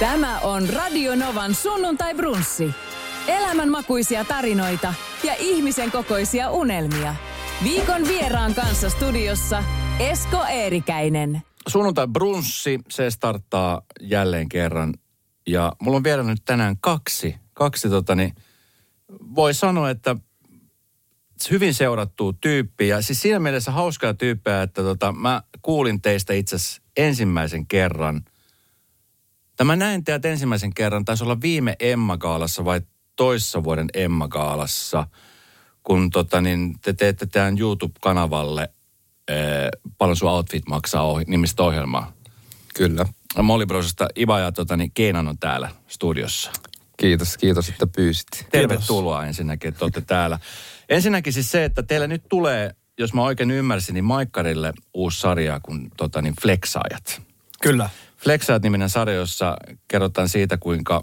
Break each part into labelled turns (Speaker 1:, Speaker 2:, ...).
Speaker 1: Tämä on Radio Novan sunnuntai brunssi. Elämänmakuisia tarinoita ja ihmisen kokoisia unelmia. Viikon vieraan kanssa studiossa Esko Eerikäinen.
Speaker 2: Sunnuntai brunssi, se starttaa jälleen kerran. Ja mulla on vielä nyt tänään kaksi, kaksi totani, voi sanoa, että hyvin seurattua tyyppiä. Siis siinä mielessä hauskaa tyyppejä, että tota, mä kuulin teistä itse ensimmäisen kerran. Tämä näin teidät ensimmäisen kerran, taisi olla viime Emma-gaalassa vai toissa vuoden Emma-gaalassa, kun tota, niin te teette tämän YouTube-kanavalle ee, Paljon sun outfit maksaa ohi, nimistä ohjelmaa.
Speaker 3: Kyllä.
Speaker 2: Molly Brosista Iva ja tota, niin Keenan on täällä studiossa.
Speaker 3: Kiitos, kiitos, että pyysit.
Speaker 2: Tervetuloa ensinnäkin, että olette täällä. Ensinnäkin siis se, että teillä nyt tulee, jos mä oikein ymmärsin, niin Maikkarille uusi sarja kuin tota, niin Flexaajat.
Speaker 4: Kyllä.
Speaker 2: Flexaajat-niminen sarja, jossa kerrotaan siitä, kuinka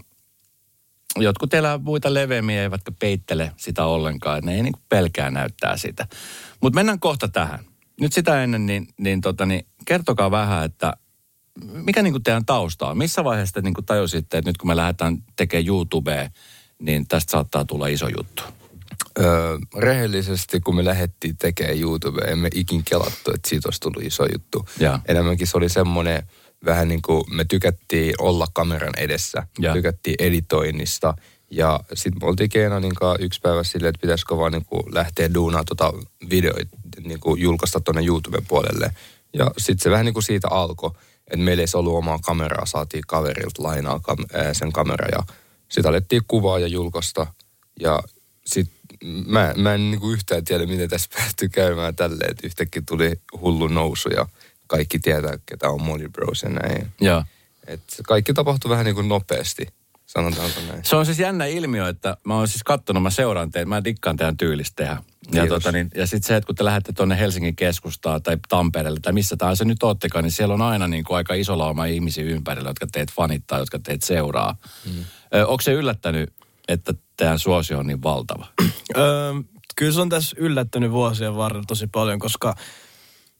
Speaker 2: jotkut elää muita leveämmin eivätkä peittele sitä ollenkaan. Ne ei niin pelkää näyttää sitä. Mutta mennään kohta tähän. Nyt sitä ennen, niin, niin, tota, niin kertokaa vähän, että mikä niin teidän tausta on? Missä vaiheessa te niin tajusitte, että nyt kun me lähdetään tekemään YouTubea, niin tästä saattaa tulla iso juttu?
Speaker 3: Öö, rehellisesti, kun me lähdettiin tekemään YouTubea, emme ikin kelattu, että siitä olisi tullut iso juttu.
Speaker 2: Ja.
Speaker 3: Enemmänkin se oli semmoinen, vähän niin kuin me tykättiin olla kameran edessä,
Speaker 2: Ja.
Speaker 3: tykättiin editoinnista. Ja sitten me oltiin Keenanin kanssa yksi päivä silleen, että pitäisikö vaan niin kuin lähteä duunaa tota videoita, niin kuin julkaista tuonne YouTuben puolelle. Ja sitten se vähän niin kuin siitä alkoi, että meillä ei ollut omaa kameraa, saatiin kaverilta lainaa kam- sen kamera ja sitten alettiin kuvaa ja julkaista. Ja sitten mä, mä en niin kuin yhtään tiedä, miten tässä päästyi käymään tälleen, että yhtäkkiä tuli hullu nousu ja kaikki tietää, ketä on Molly Bros ja näin.
Speaker 2: Joo.
Speaker 3: Et kaikki tapahtui vähän niin kuin nopeasti, sanotaanko näin.
Speaker 2: Se on siis jännä ilmiö, että mä oon siis kattonut, mä seuraan teitä, mä dikkaan teidän tyylistä tehdä. Ja,
Speaker 3: Kiitos.
Speaker 2: tota, niin, ja sitten se, että kun te lähdette tuonne Helsingin keskustaan tai Tampereelle tai missä tahansa nyt oottekaan, niin siellä on aina niin kuin aika iso lauma ihmisiä ympärillä, jotka teet fanittaa, jotka teet seuraa. Mm. onko se yllättänyt, että teidän suosio on niin valtava?
Speaker 4: Öö, kyllä se on tässä yllättänyt vuosien varrella tosi paljon, koska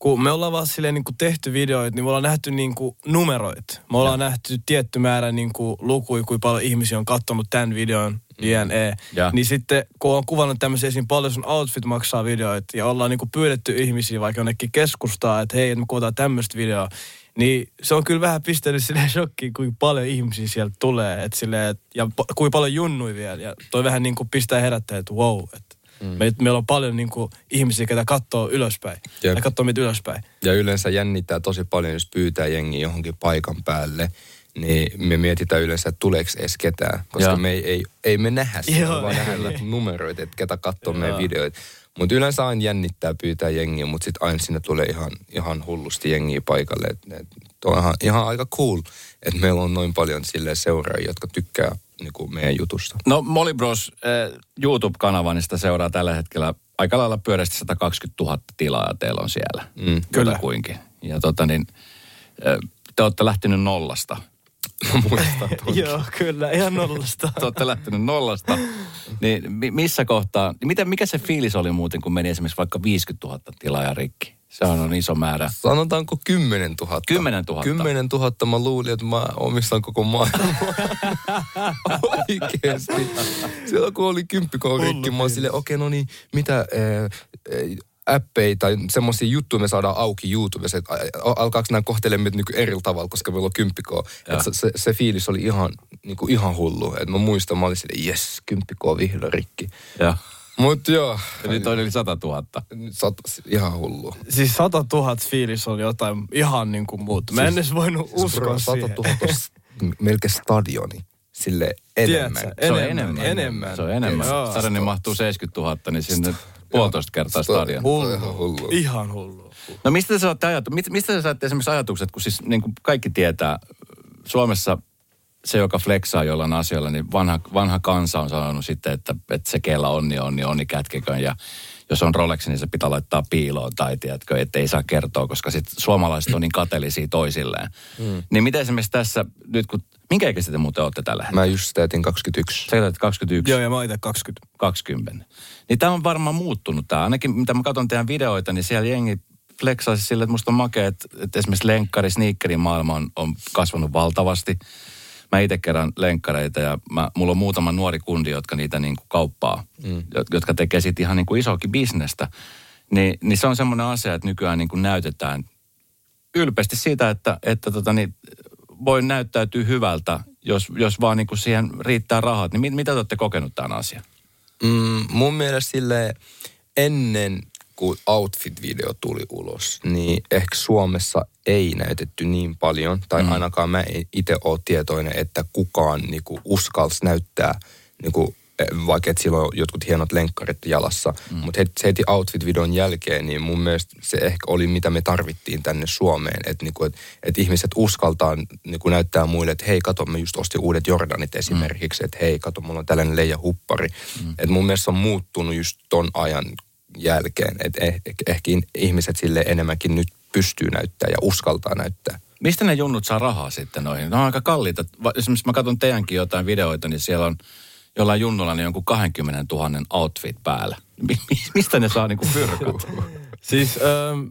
Speaker 4: kun me ollaan vaan silleen niin kuin tehty videoita, niin me ollaan nähty niin kuin numeroit. Me ollaan nähty tietty määrä niin kuin lukui, kuinka paljon ihmisiä on katsonut tämän videon, JNE.
Speaker 2: Ja.
Speaker 4: Niin sitten, kun on kuvannut tämmöisiä esim. paljon sun outfit maksaa videoita, ja ollaan niin kuin pyydetty ihmisiä vaikka jonnekin keskustaa, että hei, me kuvataan tämmöistä videoa, niin se on kyllä vähän pistänyt silleen shokkiin, kuinka paljon ihmisiä sieltä tulee, et silleen, et, ja kuinka paljon junnui vielä. Ja toi vähän niin kuin pistää herättää, että wow, että mm. me, meillä on paljon niin kuin ihmisiä, ketä katsoo ylöspäin.
Speaker 3: Jep.
Speaker 4: Ja katsoo meitä ylöspäin.
Speaker 3: Ja yleensä jännittää tosi paljon, jos pyytää jengi johonkin paikan päälle, niin me mietitään yleensä, että tuleeko edes ketään. Koska
Speaker 2: Joo.
Speaker 3: me ei, ei, ei me nähdä sitä,
Speaker 4: Joo,
Speaker 3: vaan nähdään numeroita, että ketä katsoo meidän
Speaker 4: Joo.
Speaker 3: videoita. Mutta yleensä aina jännittää pyytää jengiä, mutta sitten aina sinne tulee ihan, ihan hullusti jengiä paikalle. Et, et, on ihan, ihan aika cool, että meillä on noin paljon silleen seuraajia, jotka tykkää niinku, meidän jutusta.
Speaker 2: No Molly Bros äh, YouTube-kanava, niin sitä seuraa tällä hetkellä aika lailla pyöreästi 120 000 tilaa teillä on siellä.
Speaker 3: Mm,
Speaker 4: kyllä.
Speaker 2: Kuinkin. Ja tota niin, äh, te olette lähtenyt nollasta.
Speaker 4: Joo, kyllä, ihan nollasta.
Speaker 2: te olette lähtenyt nollasta. Niin mi- missä kohtaa, niin miten, mikä se fiilis oli muuten, kun meni esimerkiksi vaikka 50 000 tilaa rikki? Se on iso määrä.
Speaker 3: Sanotaanko 10 000?
Speaker 2: 10 000.
Speaker 3: 10 000 mä luulin, että mä omistan koko maailman. Oikeesti. Silloin kun oli kymppikon rikki, mä okei okay, no niin, mitä äh, äh, appeja tai semmoisia juttuja me saadaan auki YouTubessa, että alkaako nämä kohtelemaan niinku eri tavalla, koska meillä on. Et se, se, se, fiilis oli ihan, niinku ihan hullu. Et mä muistan, mä olin silleen, jes, kymppikoa vihdoin rikki.
Speaker 2: Ja,
Speaker 3: Mut joo,
Speaker 2: ja nyt on yli 100 000.
Speaker 3: sat, ihan hullu.
Speaker 4: Siis 100 000 fiilis on jotain ihan niin kuin muuta. Mä en edes voinut uskoa
Speaker 3: Bro, 100
Speaker 4: siihen.
Speaker 3: 000 on s- melkein stadioni. Sille enemmän.
Speaker 4: Tiedätkö?
Speaker 2: Se on
Speaker 4: Enemmän,
Speaker 2: enemmän.
Speaker 4: enemmän.
Speaker 2: Se on enemmän.
Speaker 4: Joo.
Speaker 2: Stadioni mahtuu 70 000, niin sinne puolitoista kertaa stadion.
Speaker 3: Hullu. Ihan hullu.
Speaker 4: Ihan hullu.
Speaker 2: No mistä te saatte ajatu- mit- mistä te saatte esimerkiksi ajatukset, kun siis niin kuin kaikki tietää, Suomessa se, joka flexaa jollain asioilla, niin vanha, vanha kansa on sanonut sitten, että, että se, kellä onni on, niin onni kätkeköön. Ja jos on Rolex, niin se pitää laittaa piiloon tai tiedätkö, että ei saa kertoa, koska sitten suomalaiset on niin kateellisia toisilleen. Mm. Niin miten esimerkiksi tässä, nyt kun, minkä ikäisiä te muuten olette tällä hetkellä?
Speaker 3: Mä just täytin 21.
Speaker 2: Sä täytät 21.
Speaker 4: Joo, ja mä itse 20.
Speaker 2: 20. Niin tämä on varmaan muuttunut tämä. Ainakin mitä mä katson teidän videoita, niin siellä jengi flexaisi sille, että musta on makea, että, että esimerkiksi lenkkari, sneakerin maailma on, on kasvanut valtavasti. Mä itse kerran lenkkareita ja mä, mulla on muutama nuori kundi, jotka niitä niin kuin kauppaa, mm. jotka tekee sitten ihan niin kuin isoakin bisnestä. Niin, niin se on semmoinen asia, että nykyään niin kuin näytetään ylpeästi siitä, että, että tota, niin, voi näyttäytyä hyvältä, jos, jos vaan niin kuin siihen riittää rahat. Niin mit, mitä te olette kokenut tämän asian?
Speaker 3: Mm, mun mielestä sille ennen kun Outfit-video tuli ulos, niin ehkä Suomessa ei näytetty niin paljon, tai mm. ainakaan mä itse ole tietoinen, että kukaan niinku uskalsi näyttää niinku vaikka että sillä on jotkut hienot lenkkarit jalassa. Mm. Mutta heti, heti Outfit-videon jälkeen, niin mun mielestä se ehkä oli mitä me tarvittiin tänne Suomeen. Että niinku, et, et ihmiset uskaltaa niinku näyttää muille, että hei, kato, mä just ostin uudet Jordanit esimerkiksi. Mm. Että hei, kato, mulla on tällainen leija huppari. Mm. Että mun mielestä se on muuttunut just ton ajan jälkeen. Että eh, ehkä ihmiset sille enemmänkin nyt pystyy näyttää ja uskaltaa näyttää.
Speaker 2: Mistä ne junnut saa rahaa sitten noihin? Ne on aika kalliita. Esimerkiksi mä katson teidänkin jotain videoita, niin siellä on jollain junnulla niin jonkun 20 000 outfit päällä. Mistä ne saa niinku fyrkat?
Speaker 4: siis... Ähm,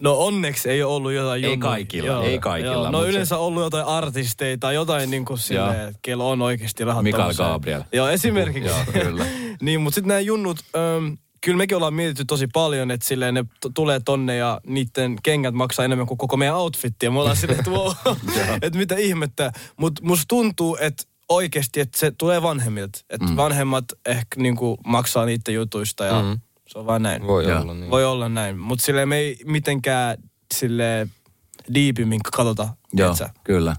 Speaker 4: No onneksi ei ole ollut jotain
Speaker 2: Ei kaikilla, joo, ei kaikilla. Joo.
Speaker 4: No yleensä se... ollut jotain artisteja tai jotain niin kuin silleen, kello on oikeasti rahat
Speaker 2: Mikael Gabriel.
Speaker 4: Joo, esimerkiksi. joo, kyllä. niin, mutta sitten nämä junnut, ähm, kyllä mekin ollaan mietitty tosi paljon, että silleen ne t- tulee tonne ja niiden kengät maksaa enemmän kuin koko meidän outfitti. Ja me ollaan silleen, että wow, että mitä ihmettä. Mutta musta tuntuu, että oikeasti, että se tulee vanhemmilta. Että mm. vanhemmat ehkä niinku maksaa niiden jutuista ja mm. se on vaan näin.
Speaker 3: Voi ja. olla niin.
Speaker 4: Voi olla näin. Mutta sille me ei mitenkään sille diipimmin katsota.
Speaker 2: Joo, kyllä.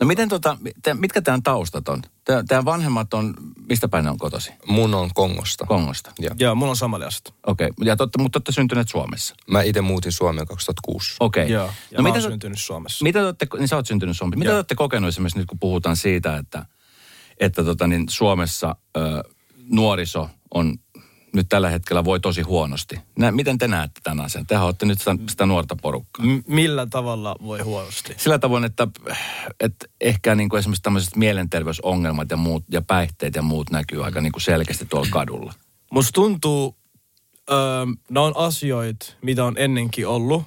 Speaker 2: No miten tota, mitkä tämän taustat on? Teidän vanhemmat on, mistä päin ne on kotosi?
Speaker 3: Mun on Kongosta.
Speaker 2: Kongosta?
Speaker 4: Joo, Joo mulla on somaliasta.
Speaker 2: Okei, okay. ja totta, mutta olette syntyneet Suomessa?
Speaker 3: Mä itse muutin Suomeen 2006.
Speaker 2: Okei. Okay.
Speaker 4: Joo, ja no, mä oon syntynyt Suomessa.
Speaker 2: Mitä te olette, niin sä oot syntynyt Suomessa. Mitä te olette kokenut esimerkiksi nyt, kun puhutaan siitä, että, että tota, niin Suomessa ö, nuoriso on nyt tällä hetkellä voi tosi huonosti. Nä, miten te näette tämän asian? Tehän olette nyt sitä, sitä nuorta porukkaa.
Speaker 4: M- millä tavalla voi huonosti?
Speaker 2: Sillä tavoin, että, että ehkä niin kuin esimerkiksi tämmöiset mielenterveysongelmat ja, muut, ja päihteet ja muut näkyy aika niin kuin selkeästi tuolla kadulla.
Speaker 4: Musta tuntuu, öö, ne on asioita, mitä on ennenkin ollut.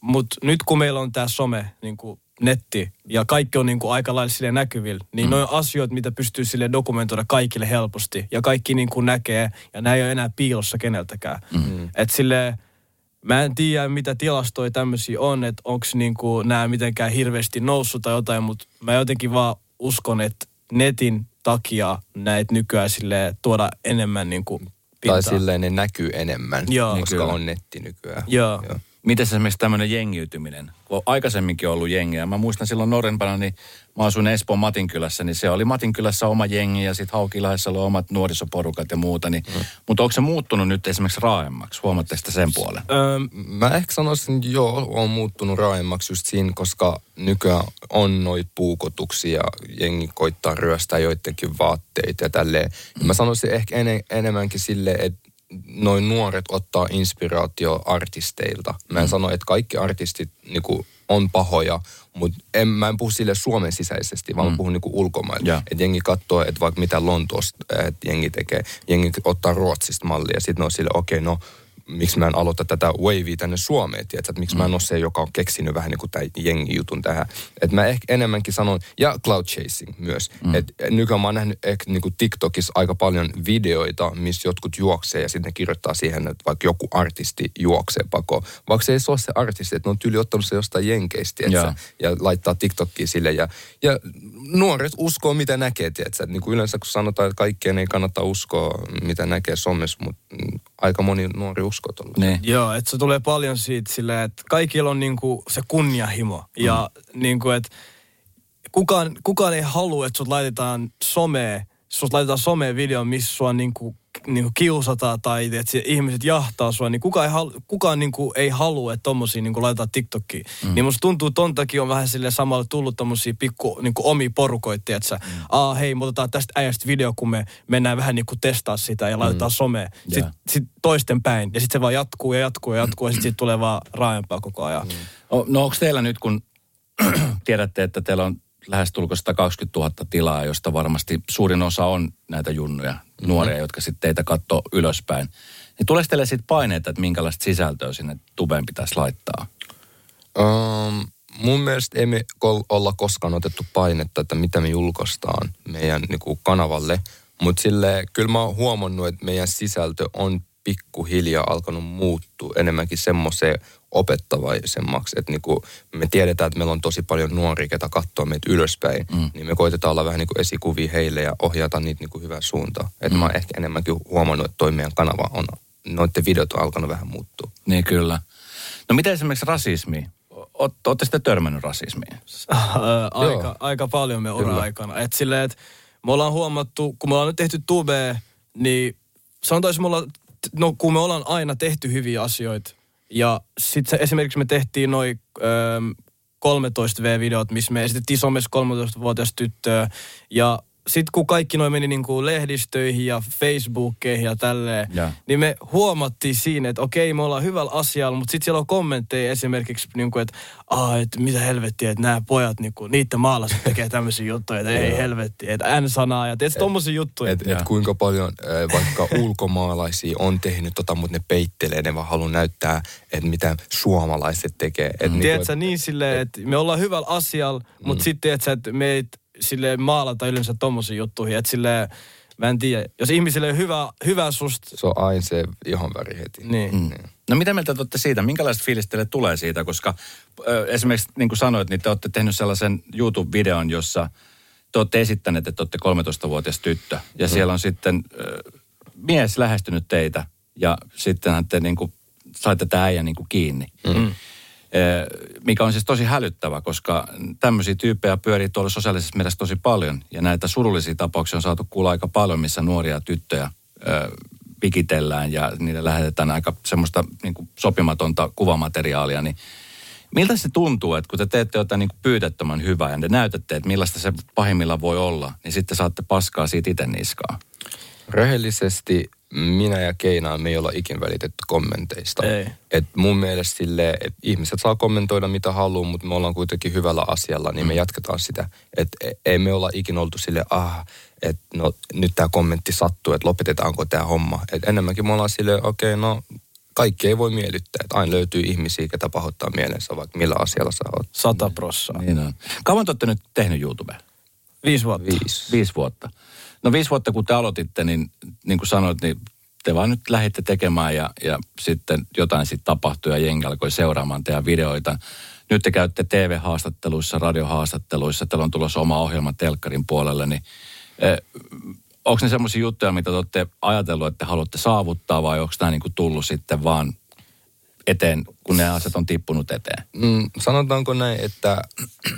Speaker 4: Mutta nyt kun meillä on tämä some niin kuin netti ja kaikki on niin kuin aika lailla sille näkyvillä, niin mm. noin asioita, mitä pystyy sille dokumentoida kaikille helposti ja kaikki niin kuin näkee ja nämä ei ole enää piilossa keneltäkään. Mm. Että sille mä en tiedä mitä tilastoja tämmöisiä on, että onko niin kuin nämä mitenkään hirveästi noussut tai jotain, mutta mä jotenkin vaan uskon, että netin takia näitä nykyään sille tuoda enemmän niin kuin
Speaker 3: pintaa. Tai silleen ne näkyy enemmän, Joo. koska on netti nykyään.
Speaker 2: Joo. Joo. Miten esimerkiksi tämmöinen jengiytyminen? Kun on aikaisemminkin ollut jengiä. Mä muistan silloin nuorempana, niin mä asuin Espoon Matinkylässä, niin se oli Matinkylässä oma jengi ja sitten Haukilahdessa oli omat nuorisoporukat ja muuta. Niin, mm. Mutta onko se muuttunut nyt esimerkiksi raaemmaksi? Huomaatte sitä sen puolen? Öö,
Speaker 3: mä ehkä sanoisin, että joo, on muuttunut raaemmaksi just siinä, koska nykyään on noita puukotuksia ja jengi koittaa ryöstää joidenkin vaatteita ja tälleen. Mm. Mä sanoisin ehkä en, enemmänkin silleen, että noin nuoret ottaa inspiraatio artisteilta. Mä en mm. sano, että kaikki artistit niinku, on pahoja, mutta en, mä en puhu sille Suomen sisäisesti, vaan mm. mä puhun niinku ulkomailla. Yeah. Että jengi katsoo, että vaikka mitä Lontoosta jengi tekee, jengi ottaa Ruotsista mallia ja sitten ne on sille, okei, okay, no miksi mä en aloita tätä wavea tänne Suomeen, tiedätkö? Että miksi mm. mä en mm. ole se, joka on keksinyt vähän niin kuin tämän jengi-jutun tähän. Että mä ehkä enemmänkin sanon, ja cloud chasing myös. Mm. Että nykyään mä oon nähnyt ehkä niin kuin TikTokissa aika paljon videoita, missä jotkut juoksee ja sitten kirjoittaa siihen, että vaikka joku artisti juoksee pako. Vaikka se ei ole se artisti, että ne on tyyli ottanut se jostain jenkeistä, ja. ja laittaa TikTokiin sille. Ja, ja nuoret uskoo, mitä näkee, tiedätkö? Niin kuin yleensä kun sanotaan, että kaikkeen ei kannata uskoa, mitä näkee somessa, mutta aika moni nuori uskoo tuolla.
Speaker 4: Niin. Joo, että se tulee paljon siitä silleen, että kaikilla on niinku se kunnianhimo. Mm. Ja niinku, että kukaan, kukaan ei halua, että sut laitetaan someen, sut laitetaan someen video, missä sua niinku niin kuin kiusata tai että ihmiset jahtaa sua, niin kukaan ei, halu, kukaan niin kuin ei halua, että tommosia niin kuin laitetaan TikTokiin. Mm. Niin musta tuntuu, ton takia on vähän sille samalla tullut tommosia pikku niin kuin omia porukoita, että mm. aa hei, me otetaan tästä äijästä video, kun me mennään vähän niin kuin testaa sitä ja laitetaan mm. someen. Sitten yeah. sit toisten päin ja sitten se vaan jatkuu ja jatkuu ja jatkuu ja sitten siitä tulee vaan raajempaa koko ajan. Mm.
Speaker 2: No onko teillä nyt, kun tiedätte, että teillä on lähestulko 120 000 tilaa, josta varmasti suurin osa on näitä junnuja, mm-hmm. nuoria, jotka sitten teitä katsoo ylöspäin. Niin tulee teille sitten paineita, että minkälaista sisältöä sinne tubeen pitäisi laittaa?
Speaker 3: Um, mun mielestä emme kol- olla koskaan otettu painetta, että mitä me julkaistaan meidän niin kuin kanavalle. Mutta sille kyllä mä oon huomannut, että meidän sisältö on pikkuhiljaa alkanut muuttua enemmänkin semmoiseen opettavaisemmaksi, että niinku me tiedetään, että meillä on tosi paljon nuoria, ketä katsoo meitä ylöspäin, mm. niin me koitetaan olla vähän niin kuin esikuvia heille ja ohjata niitä niin kuin hyvään suuntaan. Että mm. mä oon ehkä enemmänkin huomannut, että toi meidän kanava on, noiden videot on alkanut vähän muuttua.
Speaker 2: Niin kyllä. No miten esimerkiksi rasismi? Olette sitten törmännyt rasismiin?
Speaker 4: aika, aika paljon me ura aikana. Et silleen, että me ollaan huomattu, kun me ollaan nyt tehty tube, niin sanotaan, me ollaan, no kun me ollaan aina tehty hyviä asioita, ja sitten esimerkiksi me tehtiin noin 13V-videot, missä me esitettiin somessa 13-vuotias tyttöä. Ja sitten kun kaikki noin meni niin kuin lehdistöihin ja Facebookkeihin ja tälleen, ja. niin me huomattiin siinä, että okei, me ollaan hyvällä asialla, mutta sitten siellä on kommentteja esimerkiksi, niin kuin, että, Aa, että mitä helvettiä, että nämä pojat, niin kuin, niiden maalaset tekee tämmöisiä juttuja, että ei helvetti, että N-sanaa ja tietysti tommosia juttuja.
Speaker 3: Että et kuinka paljon vaikka ulkomaalaisia on tehnyt tota, mutta ne peittelee, ne vaan haluaa näyttää, että mitä suomalaiset tekee. Et
Speaker 4: mm. Tiedätkö, niin silleen, että me ollaan hyvällä asialla, mutta mm. sitten tiedätkö, että meitä sille maalata yleensä tommosiin juttuihin. Että sille mä en tiedä, jos ihmisille on hyvä, hyvä susta...
Speaker 3: Se on aina se väri heti.
Speaker 4: Niin. Mm. niin.
Speaker 2: No mitä mieltä te olette siitä? Minkälaiset fiilis teille tulee siitä? Koska ö, esimerkiksi niin kuin sanoit, niin te olette tehnyt sellaisen YouTube-videon, jossa te olette esittäneet, että olette 13-vuotias tyttö. Ja mm. siellä on sitten ö, mies lähestynyt teitä ja sittenhän te niin kuin, saitte tämä äijä niin kuin kiinni. Mm. Eh, mikä on siis tosi hälyttävä, koska tämmöisiä tyyppejä pyörii tuolla sosiaalisessa mielessä tosi paljon. Ja näitä surullisia tapauksia on saatu kuulla aika paljon, missä nuoria tyttöjä pikitellään ja niille lähetetään aika semmoista niin kuin sopimatonta kuvamateriaalia. Niin miltä se tuntuu, että kun te teette jotain niin kuin pyytettömän hyvää ja te näytätte, että millaista se pahimmilla voi olla, niin sitten saatte paskaa siitä itse niskaa?
Speaker 3: Rehellisesti minä ja Keinaan me ei olla ikin välitetty kommenteista.
Speaker 4: Ei.
Speaker 3: Et mun mielestä sille, että ihmiset saa kommentoida mitä haluaa, mutta me ollaan kuitenkin hyvällä asialla, niin me mm. jatketaan sitä. Että e, ei me olla ikin oltu sille, ah, että no nyt tämä kommentti sattuu, että lopetetaanko tämä homma. Et enemmänkin me ollaan sille, okei, okay, no kaikki ei voi miellyttää. Että aina löytyy ihmisiä, ketä pahoittaa mielensä, vaikka millä asialla sä oot.
Speaker 4: Sata prossaa.
Speaker 2: Niin on. Kauan te olette nyt tehnyt YouTubea?
Speaker 4: Viisi vuotta.
Speaker 3: Viisi.
Speaker 2: Viisi vuotta. No viisi vuotta kun te aloititte, niin niin kuin sanoit, niin te vaan nyt lähditte tekemään ja, ja sitten jotain sitten tapahtui ja jengi alkoi seuraamaan teidän videoita. Nyt te käytte TV-haastatteluissa, radiohaastatteluissa, teillä on tulossa oma ohjelma Telkkarin puolelle, niin eh, onko ne semmoisia juttuja, mitä te olette ajatellut, että haluatte saavuttaa vai onko tämä niinku tullut sitten vaan eteen, kun ne asiat on tippunut eteen?
Speaker 3: Mm, sanotaanko näin, että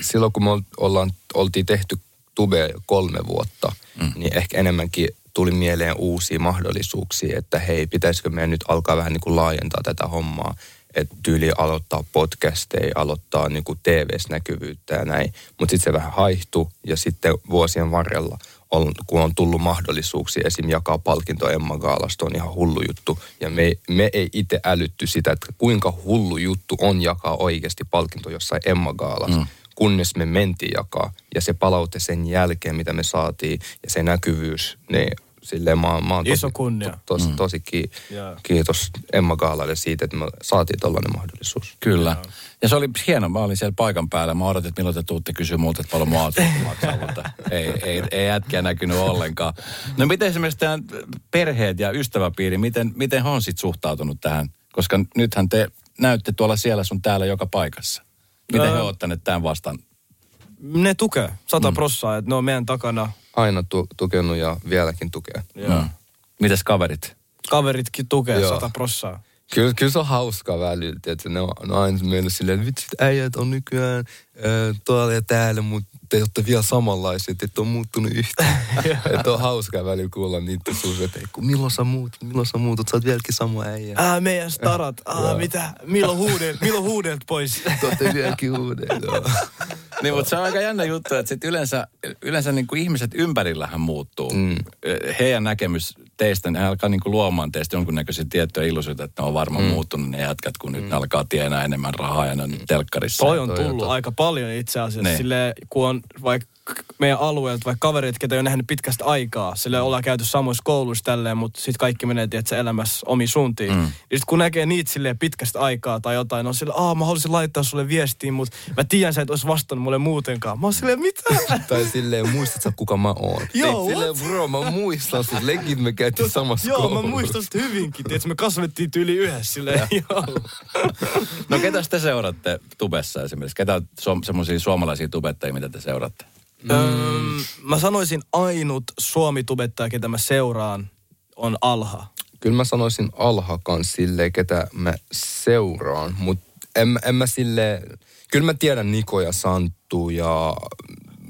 Speaker 3: silloin kun me ollaan, oltiin tehty tube kolme vuotta, mm. niin ehkä enemmänkin tuli mieleen uusia mahdollisuuksia, että hei, pitäisikö meidän nyt alkaa vähän niin kuin laajentaa tätä hommaa, että tyyli aloittaa podcasteja, aloittaa niin kuin TV-näkyvyyttä ja näin. Mutta sitten se vähän haihtui ja sitten vuosien varrella, on, kun on tullut mahdollisuuksia esim. jakaa palkinto Emma Gaalasta, on ihan hullu juttu. Ja me, me ei itse älytty sitä, että kuinka hullu juttu on jakaa oikeasti palkinto jossain Emma Gaalassa. Mm kunnes me mentiin jakaa. Ja se palaute sen jälkeen, mitä me saatiin, ja se näkyvyys, niin silleen mä, mä oon
Speaker 4: tosi, Iso kunnia.
Speaker 3: To, tosi, mm. tosi ki, yeah. kiitos Emma Gaalalle siitä, että me saatiin tällainen mahdollisuus.
Speaker 2: Kyllä. Yeah. Ja se oli hieno. Mä olin siellä paikan päällä. Mä odotin, että milloin te tuutte kysyä multa, että paljon mua maksaa, mutta ei, ei, ei jätkiä näkynyt ollenkaan. No miten esimerkiksi tämän perheet ja ystäväpiiri, miten, miten he on sitten suhtautunut tähän? Koska nythän te näytte tuolla siellä sun täällä joka paikassa. Miten öö, he ovat ottaneet tämän vastaan?
Speaker 4: Ne tukee, sata mm. prossaa, että ne on meidän takana.
Speaker 3: Aina tu- tukenut ja vieläkin tukee.
Speaker 2: Mm. Mites kaverit?
Speaker 4: Kaveritkin tukee, Joo. sata prossaa.
Speaker 3: Kyllä, kyllä se on hauskaa välillä, että ne on, ne on aina meille silleen, että vitsit äijät on nykyään tuolla ja täällä, mutta te olette vielä samanlaisia, että ette ole muuttunut yhtään. että on hauskaa välillä kuulla niitä suus, että kun milloin sä muut, milloin sä muutut, sä oot vieläkin sama äijä.
Speaker 4: Ah, meidän starat, ah, mitä, milloin huudet, milloin huudet pois.
Speaker 3: te olette vieläkin huudet,
Speaker 2: niin, mutta se on aika jännä juttu, että sit yleensä, yleensä niin kuin ihmiset ympärillähän muuttuu. Mm. Heidän näkemys teistä, ne alkaa niin kuin luomaan teistä jonkunnäköisiä tiettyjä illusioita, että ne on varmaan mm. muuttunut ne jätkät, kun mm. nyt ne alkaa tienaa enemmän rahaa ja ne on nyt telkkarissa.
Speaker 4: Toi on tullut toi, aika paljon itse asiassa. Niin. Silleen, kun on vaikka meidän alueelta, vaikka kaverit, ketä ei ole nähnyt pitkästä aikaa. Sillä ollaan käyty samoissa kouluissa tälleen, mutta sitten kaikki menee, tiedätkö, elämässä omi suuntiin. Mm. Ja sitten kun näkee niitä silleen pitkästä aikaa tai jotain, on sillä, aa mä haluaisin laittaa sulle viestiin, mutta mä tiedän, sä et olisi vastannut mulle muutenkaan. Mä oon silleen, mitä?
Speaker 3: Tai silleen, muistat sä kuka mä oon?
Speaker 4: Joo,
Speaker 3: Silleen, bro, mä muistan sut. Legit me käytiin samassa
Speaker 4: Joo, mä
Speaker 3: koulussa.
Speaker 4: muistan sitä hyvinkin. Tiedätkö, me kasvettiin tyyli yhdessä silleen, joo.
Speaker 2: No ketä te seuraatte tubessa esimerkiksi? Ketä su- semmoisia suomalaisia tubettajia, mitä te seuraatte?
Speaker 4: Öm, mä sanoisin ainut suomi-tubettaja, ketä mä seuraan, on Alha.
Speaker 3: Kyllä mä sanoisin alhakan silleen, ketä mä seuraan, mutta en, en mä sille Kyllä mä tiedän Niko ja Santtu ja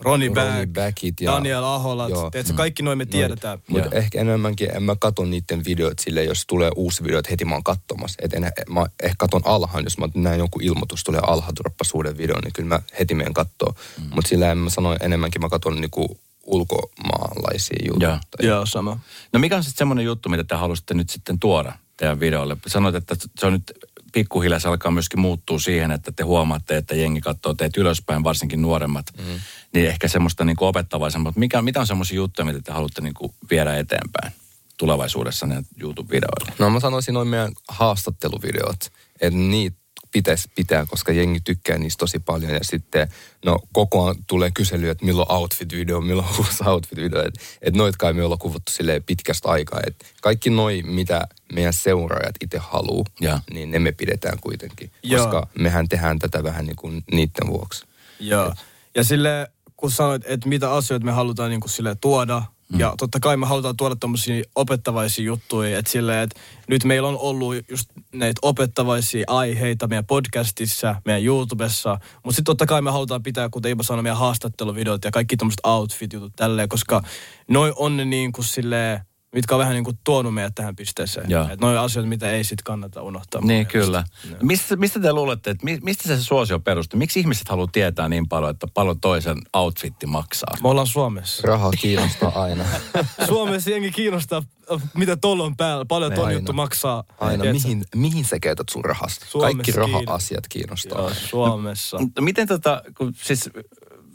Speaker 4: Ronnie Back,
Speaker 3: Ronnie Backit ja...
Speaker 4: Daniel Aholat.
Speaker 3: Joo.
Speaker 4: Tiedätkö, kaikki noin me tiedetään.
Speaker 3: Mutta ehkä enemmänkin en mä katon niiden videot sille, jos tulee uusi video, että heti mä oon katsomassa. Et en, mä ehkä katon alhaan, jos mä näen jonkun ilmoitus, tulee alha, uuden videon, niin kyllä mä heti menen kattoo. Mm. Mutta sillä en mä sano enemmänkin, mä katon niinku ulkomaalaisia juttuja.
Speaker 2: Joo.
Speaker 4: Joo, sama.
Speaker 2: No mikä on sitten semmoinen juttu, mitä te haluaisitte nyt sitten tuoda teidän videolle? Sanoit, että se on nyt pikkuhiljaa se alkaa myöskin muuttua siihen, että te huomaatte, että jengi katsoo teitä ylöspäin, varsinkin nuoremmat. Mm. Niin ehkä semmoista niin opettavaisempaa. Mikä, mitä on semmoisia juttuja, mitä te haluatte niin viedä eteenpäin tulevaisuudessa ne YouTube-videoille?
Speaker 3: No mä sanoisin noin meidän haastatteluvideot, että niitä pitäisi pitää, koska jengi tykkää niistä tosi paljon. Ja sitten, no koko ajan tulee kyselyä, että milloin outfit-video, milloin uusi outfit-video. Että et noit kai me ollaan kuvattu sille pitkästä aikaa. Et kaikki noi, mitä meidän seuraajat itse haluaa,
Speaker 2: Ja.
Speaker 3: niin ne me pidetään kuitenkin.
Speaker 4: Joo.
Speaker 3: Koska mehän tehdään tätä vähän niin kuin niiden vuoksi.
Speaker 4: Joo. Ja sille, kun sanoit, että mitä asioita me halutaan niin kuin sille tuoda, mm. ja totta kai me halutaan tuoda tommosia opettavaisia juttuja, että sille, että nyt meillä on ollut just näitä opettavaisia aiheita meidän podcastissa, meidän YouTubessa, mutta sitten totta kai me halutaan pitää, kuten Iba sanoi, meidän haastatteluvideot ja kaikki tommoset outfit-jutut tälleen, koska noi on ne niin kuin silleen, mitkä on vähän niin kuin tuonut meidät tähän pisteeseen.
Speaker 2: Joo.
Speaker 4: Että noi asioita, mitä ei sitten kannata unohtaa.
Speaker 2: Niin,
Speaker 4: mielestä.
Speaker 2: kyllä. Mistä, mistä te luulette, että mi- mistä se suosio perustuu? Miksi ihmiset haluaa tietää niin paljon, että paljon toisen outfitti maksaa?
Speaker 4: Me ollaan Suomessa.
Speaker 3: Raha kiinnostaa aina.
Speaker 4: Suomessa jengi kiinnostaa, mitä tuolla on päällä, paljon ton juttu maksaa.
Speaker 3: Aina,
Speaker 4: Tiedätkö?
Speaker 3: mihin, mihin sä käytät sun rahasta?
Speaker 4: Suomessa
Speaker 3: Kaikki raha-asiat kiinnostaa.
Speaker 4: Joo, Suomessa.
Speaker 2: Mutta miten tota, kun siis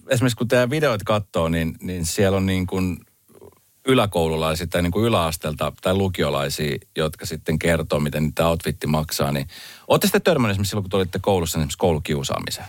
Speaker 2: esimerkiksi kun teidän videot katsoo, niin, niin siellä on niin kuin yläkoululaisia tai niin kuin yläasteelta tai lukiolaisia, jotka sitten kertoo, miten niitä outfitti maksaa, niin ootte sitten törmänneet esimerkiksi silloin, kun te olitte koulussa, niin esimerkiksi koulukiusaamiseen?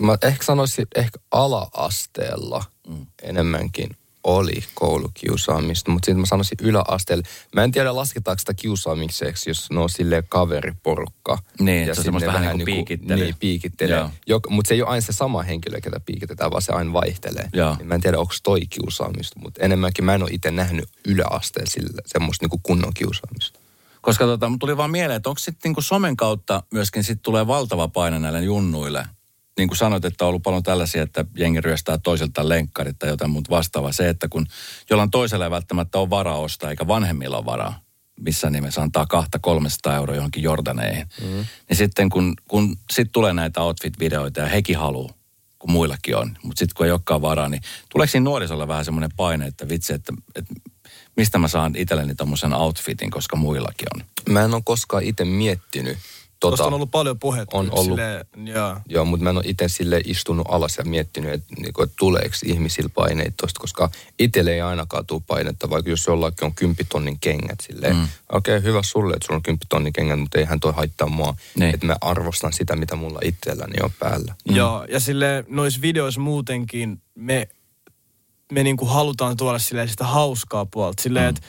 Speaker 3: Mä ehkä sanoisin, että ehkä ala-asteella mm. enemmänkin oli koulukiusaamista, mutta sitten mä sanoisin yläasteella. Mä en tiedä, lasketaanko sitä kiusaamiseksi, jos ne on silleen kaveriporukka.
Speaker 2: Niin, se on semmoista vähän niin kuin piikittely.
Speaker 3: Niin, piikittelee. Mutta se ei ole aina se sama henkilö, ketä piikitetään, vaan se aina vaihtelee.
Speaker 2: Joo.
Speaker 3: Niin mä en tiedä, onko toi kiusaamista, mutta enemmänkin mä en ole itse nähnyt yläasteella sille, semmoista niin kuin kunnon kiusaamista.
Speaker 2: Koska tota, tuli vaan mieleen, että onko sitten niinku somen kautta myöskin sit tulee valtava paine näille junnuille. Niin kuin sanoit, että on ollut paljon tällaisia, että jengi ryöstää toiselta lenkkarit tai jotain muuta vastaavaa. Se, että kun jollain toisella ei välttämättä ole varaa ostaa, eikä vanhemmilla ole varaa, missä nimessä antaa kahta 300 euroa johonkin Jordaneihin. Mm. Niin sitten kun, kun sit tulee näitä outfit-videoita ja hekin haluaa, kun muillakin on, mutta sitten kun ei olekaan varaa, niin tuleeko siinä nuorisolla vähän semmoinen paine, että vitsi, että, että mistä mä saan itselleni tommosen outfitin, koska muillakin on.
Speaker 3: Mä en ole koskaan itse miettinyt
Speaker 4: Tuosta
Speaker 3: tota,
Speaker 4: on ollut paljon puhetta.
Speaker 3: on ollut.
Speaker 4: Silleen, joo.
Speaker 3: Joo, mutta mä en ole itse sille istunut alas ja miettinyt, että, niinku, että tuleeko ihmisillä paineita tosta, koska itselle ei ainakaan tule painetta, vaikka jos jollakin on 10 tonnin kengät silleen, mm. okei, okay, hyvä sulle, että sulla on 10 tonnin kengät, mutta eihän toi haittaa mua,
Speaker 2: Niin.
Speaker 3: että mä arvostan sitä, mitä mulla itselläni on päällä.
Speaker 4: Mm. Joo, ja sille noissa videoissa muutenkin me, me niinku halutaan tuoda silleen sitä hauskaa puolta. Silleen, mm. että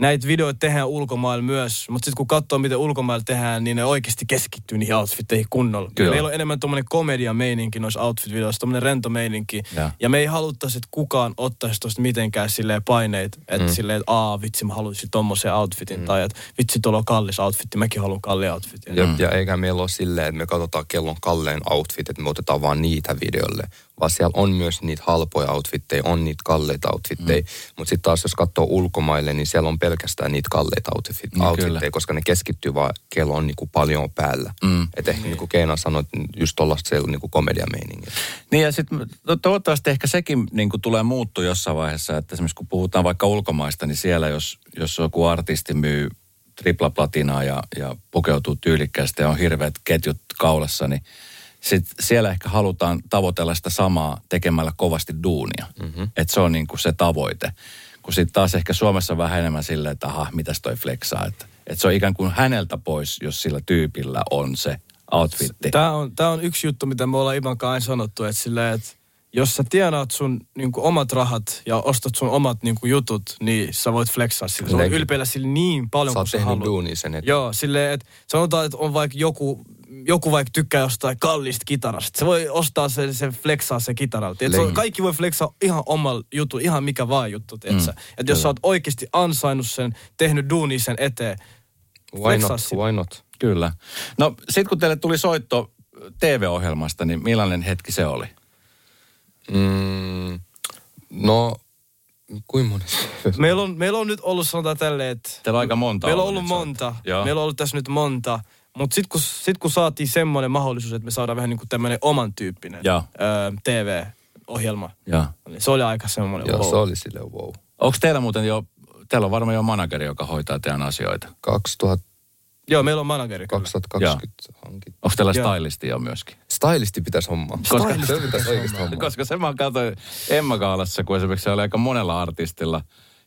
Speaker 4: näitä videoita tehdään ulkomailla myös, mutta sitten kun katsoo, miten ulkomailla tehdään, niin ne oikeasti keskittyy niihin outfitteihin kunnolla.
Speaker 2: Kyllä.
Speaker 4: Meillä on enemmän tuommoinen komedia-meininki noissa outfit-videoissa, tuommoinen rento meininki.
Speaker 2: Ja.
Speaker 4: Ja me ei haluttaisi, että kukaan ottaisi tuosta mitenkään silleen paineita. Että mm. silleen, että aa, vitsi, mä haluaisin tommosen outfitin. Mm. Tai että vitsi, tuolla on kallis outfitti, mäkin haluan kalli outfitin.
Speaker 3: Ja, ja eikä meillä ole silleen, että me katsotaan kellon kallein outfit, että me otetaan vaan niitä videolle. Vaan siellä on myös niitä halpoja outfitteja, on niitä kalleita outfitteja. Mm. Mutta sitten taas jos katsoo ulkomaille, niin siellä on pelkästään niitä kalleita outfit,
Speaker 2: kyllä.
Speaker 3: outfitteja, koska ne keskittyy vaan, kello on niinku paljon päällä.
Speaker 2: Mm.
Speaker 3: Että ehkä niin kuin Keena sanoi, että just tuollaista siellä niinku komediameiningiä.
Speaker 2: Niin ja sitten toivottavasti ehkä sekin niin kuin tulee muuttua jossain vaiheessa, että esimerkiksi kun puhutaan vaikka ulkomaista, niin siellä jos, jos joku artisti myy tripla platinaa ja, ja pukeutuu tyylikkäästi ja on hirveät ketjut kaulassa, niin Sitten siellä ehkä halutaan tavoitella sitä samaa tekemällä kovasti duunia. Mm-hmm. Että se on niin kuin se tavoite. Kun sitten taas ehkä Suomessa on vähän enemmän silleen, että aha, mitäs toi flexaa. Että, että se on ikään kuin häneltä pois, jos sillä tyypillä on se outfitti.
Speaker 4: Tämä on, tää on yksi juttu, mitä me ollaan Ivan kanssa sanottu, että silleen, että jos sä tienaat sun niin kuin, omat rahat ja ostat sun omat niin kuin, jutut, niin sä voit flexaa sillä. Sä voit ylpeillä sillä niin paljon
Speaker 3: Sä
Speaker 4: kuin sä
Speaker 3: tehnyt
Speaker 4: haluat.
Speaker 3: duunia sen eteen.
Speaker 4: Joo, silleen, että sanotaan, että on vaikka joku, joku vaikka tykkää jostain kallista kitarasta. Se voi ostaa sen, sen flexaa se kitaralla. Tiedät, se on, kaikki voi flexaa ihan omalla juttu, ihan mikä vaan juttu, tiedätkö?
Speaker 2: Mm,
Speaker 4: Että jos sä oot oikeasti ansainnut sen, tehnyt duunia sen eteen,
Speaker 3: Why not?
Speaker 4: sitä.
Speaker 3: Why not?
Speaker 2: Kyllä. No sitten kun teille tuli soitto TV-ohjelmasta, niin millainen hetki se oli?
Speaker 3: Mm, no, kuinka moni se-
Speaker 4: Meillä on, meillä on nyt ollut sanotaan tälleen, että...
Speaker 2: Teillä on aika monta
Speaker 4: Meillä on
Speaker 2: ollut
Speaker 4: ollut monta.
Speaker 2: Joo.
Speaker 4: Meillä on ollut tässä nyt monta. Mutta sitten kun, sit kun saatiin semmoinen mahdollisuus, että me saadaan vähän niin kuin tämmöinen oman tyyppinen öö, TV-ohjelma,
Speaker 2: Joo.
Speaker 4: niin se oli aika semmoinen
Speaker 3: Joo,
Speaker 4: wow.
Speaker 3: se oli silleen wow.
Speaker 2: Onko teillä muuten jo, teillä on varmaan jo manageri, joka hoitaa teidän asioita.
Speaker 3: 2000,
Speaker 4: Joo, meillä on manageri kyllä.
Speaker 3: 2020 hankit.
Speaker 2: Onko teillä stylisti jo myöskin?
Speaker 3: Stylisti pitäisi hommaa.
Speaker 2: Koska-
Speaker 3: se pitäisi oikeasti hommaa.
Speaker 2: Koska se mä katsoin Emma Kaalassa, kun esimerkiksi se oli aika monella artistilla.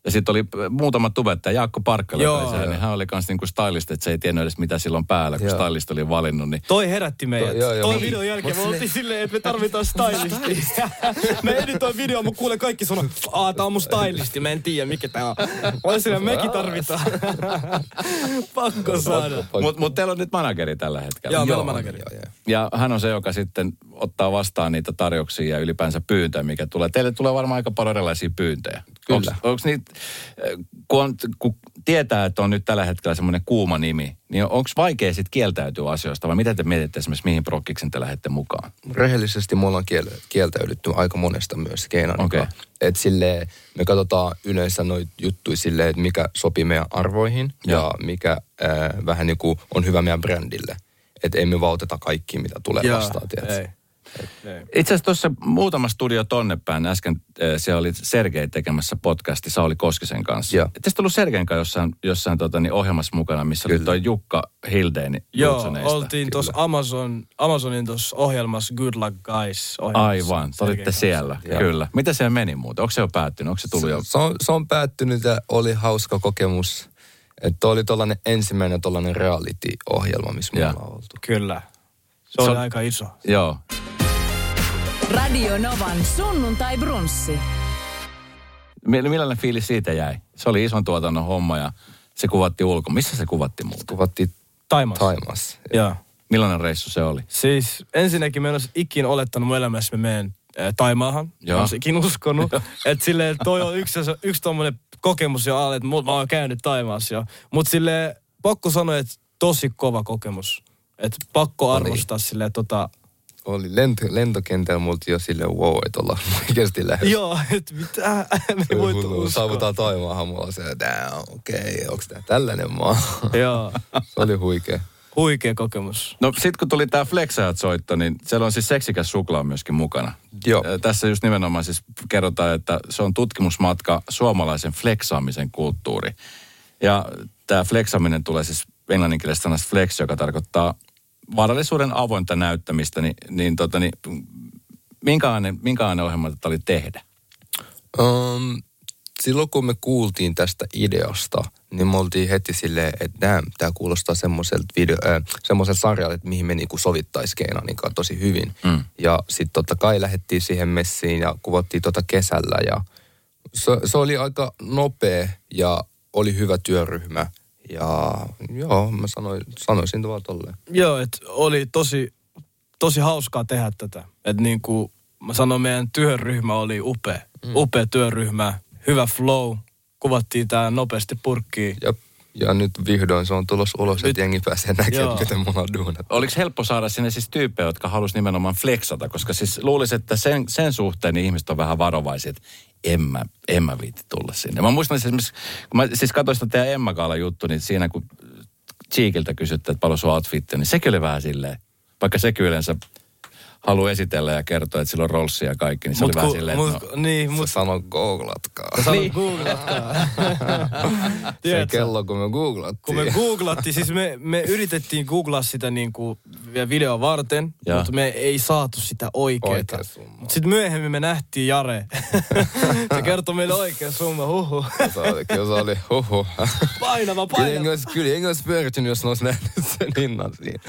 Speaker 2: Ja sitten oli muutama tubettaja, Jaakko Parkkala,
Speaker 4: Joo,
Speaker 3: joo.
Speaker 2: niin hän oli kanssa niinku stylisti, että se ei tiennyt edes mitä silloin päällä, kun
Speaker 3: Joo.
Speaker 2: stylist oli valinnut. Niin
Speaker 4: Toi herätti meidät.
Speaker 3: Toi- joo, joo.
Speaker 4: Toi
Speaker 3: Niin.
Speaker 4: videon jälkeen me oltiin silleen, että me tarvitaan stylisti. me editoin video, mä kuulen kaikki sanoo, aa tää on mun stylisti, mä en tiedä mikä tää on. Mä silleen, mekin tarvitaan. Pakko saada.
Speaker 2: Mutta mut teillä on nyt manageri tällä hetkellä.
Speaker 4: Joo, meillä on manageri.
Speaker 2: Ja hän on se, joka sitten ottaa vastaan niitä tarjouksia ja ylipäänsä pyyntöjä, mikä tulee. Teille tulee varmaan aika paljon erilaisia pyyntöjä.
Speaker 3: Kyllä.
Speaker 2: Onko niitä, kun, on, kun tietää, että on nyt tällä hetkellä semmoinen kuuma nimi, niin onko vaikea sitten kieltäytyä asioista vai mitä te mietitte esimerkiksi, mihin prokkiksen te lähdette mukaan?
Speaker 3: Rehellisesti me ollaan kiel- kieltäydytty aika monesta myös
Speaker 2: Okei.
Speaker 3: okay. Että silleen, me katsotaan yleensä noita juttuja silleen, että mikä sopii meidän arvoihin
Speaker 2: Joo.
Speaker 3: ja mikä äh, vähän niin kuin on hyvä meidän brändille. Että emme vaan oteta kaikki, mitä tulee vastaan, tiedätkö?
Speaker 4: Ei. Ei.
Speaker 2: Itse asiassa tuossa muutama studio tonne päin äsken, äh, siellä oli Sergei tekemässä podcasti Sauli Koskisen kanssa.
Speaker 3: Joo.
Speaker 2: Etteikö te ollut Sergein kanssa jossain, jossain tota, niin ohjelmassa mukana, missä oli
Speaker 3: Kyllä.
Speaker 2: toi Jukka Hildeen
Speaker 4: Joo, oltiin tuossa Amazon, Amazonin tuossa ohjelmassa Good Luck Guys.
Speaker 2: Aivan, te olitte siellä,
Speaker 3: Joo.
Speaker 2: kyllä. Miten se meni muuten? Onko se jo päättynyt? Onko se tullut jo?
Speaker 3: Se, se, on, se on päättynyt ja oli hauska kokemus. Että oli tollainen ensimmäinen tollainen reality-ohjelma, missä me ollaan oltu.
Speaker 4: Kyllä. Se,
Speaker 2: Se
Speaker 4: oli
Speaker 2: on-
Speaker 4: aika iso.
Speaker 2: Joo.
Speaker 1: Radio Novan sunnuntai brunssi.
Speaker 2: Mill- Millainen fiilis siitä jäi? Se oli ison tuotannon homma ja se kuvattiin ulko. Missä se kuvattiin muuten?
Speaker 3: Kuvattiin
Speaker 4: Taimassa.
Speaker 3: Taimassa.
Speaker 4: Joo.
Speaker 2: Millainen reissu se oli?
Speaker 4: Siis ensinnäkin me en olisi ikin olettanut mun elämässä me menen Taimaahan.
Speaker 2: Joo.
Speaker 4: Mä olisin ikin uskonut. että silleen, toi on yksi, yksi tommonen kokemus jo alle, että mä oon käynyt Taimaassa jo. Mut silleen, pakko sanoa, että tosi kova kokemus. Että pakko
Speaker 3: Oli.
Speaker 4: arvostaa silleen tota...
Speaker 3: Oli lento, lentokentällä multa jo silleen wow, että ollaan oikeasti lähes.
Speaker 4: Joo, että mitä? Me ei voitu uskoa.
Speaker 3: Saavutaan Taimaahan, mulla on se, että okei, okay, onko tämä tällainen maa?
Speaker 4: Joo,
Speaker 3: se oli huikea.
Speaker 4: huikea kokemus.
Speaker 2: No sit kun tuli tää Flexajat soitto, niin siellä on siis seksikäs suklaa myöskin mukana.
Speaker 3: Joo.
Speaker 2: Tässä just nimenomaan siis kerrotaan, että se on tutkimusmatka suomalaisen flexaamisen kulttuuri. Ja tämä flexaaminen tulee siis englanninkielisestä sanasta flex, joka tarkoittaa varallisuuden avointa näyttämistä, niin, niin, tota, niin minkälainen, minkälainen ohjelma tätä oli tehdä?
Speaker 3: Um, silloin kun me kuultiin tästä ideasta, niin me oltiin heti silleen, että tämä kuulostaa semmoiselta video, äh, sarjalta, että mihin me niinku sovittaisi Keenanin kanssa tosi hyvin.
Speaker 2: Mm.
Speaker 3: Ja sitten totta kai lähdettiin siihen messiin ja kuvattiin tota kesällä ja se, se oli aika nopea ja oli hyvä työryhmä. Ja joo, mä sanoin, sanoisin vaan tolleen.
Speaker 4: Joo, että oli tosi, tosi hauskaa tehdä tätä. Että niin kuin mä sanoin, meidän työryhmä oli upea. Mm. Upea työryhmä, hyvä flow. Kuvattiin tää nopeasti purkkiin.
Speaker 3: Ja, ja nyt vihdoin se on tulossa ulos,
Speaker 4: Nyt-
Speaker 3: että jengi pääsee näkemään,
Speaker 4: Joo.
Speaker 3: miten mulla on duunat.
Speaker 2: Oliko helppo saada sinne siis tyyppejä, jotka halusi nimenomaan flexata? Koska siis luulisin, että sen, sen suhteen niin ihmiset on vähän varovaisia, en mä, en mä viitti tulla sinne. Mä muistan siis esimerkiksi, kun mä siis katsoin sitä teidän Emma Kaala juttu, niin siinä kun Cheekiltä kysytte, että paljon sun outfitti, niin sekin oli vähän silleen, vaikka sekin yleensä haluaa esitellä ja kertoa, että sillä on rolssi ja kaikki, niin se oli vähän silleen, että
Speaker 4: mut,
Speaker 2: no,
Speaker 4: niin,
Speaker 3: Mut
Speaker 4: mut
Speaker 3: sano googlatkaa.
Speaker 4: sano
Speaker 2: Niin.
Speaker 4: googlatkaa.
Speaker 3: Se kello, kun me googlattiin.
Speaker 4: Kun me googlattiin, siis me, me yritettiin googlaa sitä niinku video varten,
Speaker 2: Joo.
Speaker 4: mutta me ei saatu sitä oikeeta.
Speaker 3: Oikea
Speaker 4: sitten myöhemmin me nähtiin Jare. se kertoi meille oikea summa, huhu.
Speaker 3: Se oli, kyllä se oli, huhu.
Speaker 4: Painava,
Speaker 3: Kyllä jengi
Speaker 4: painava.
Speaker 3: olisi, kyllä jengi olisi pyöritynyt, jos ne olisi nähnyt sen hinnan siinä.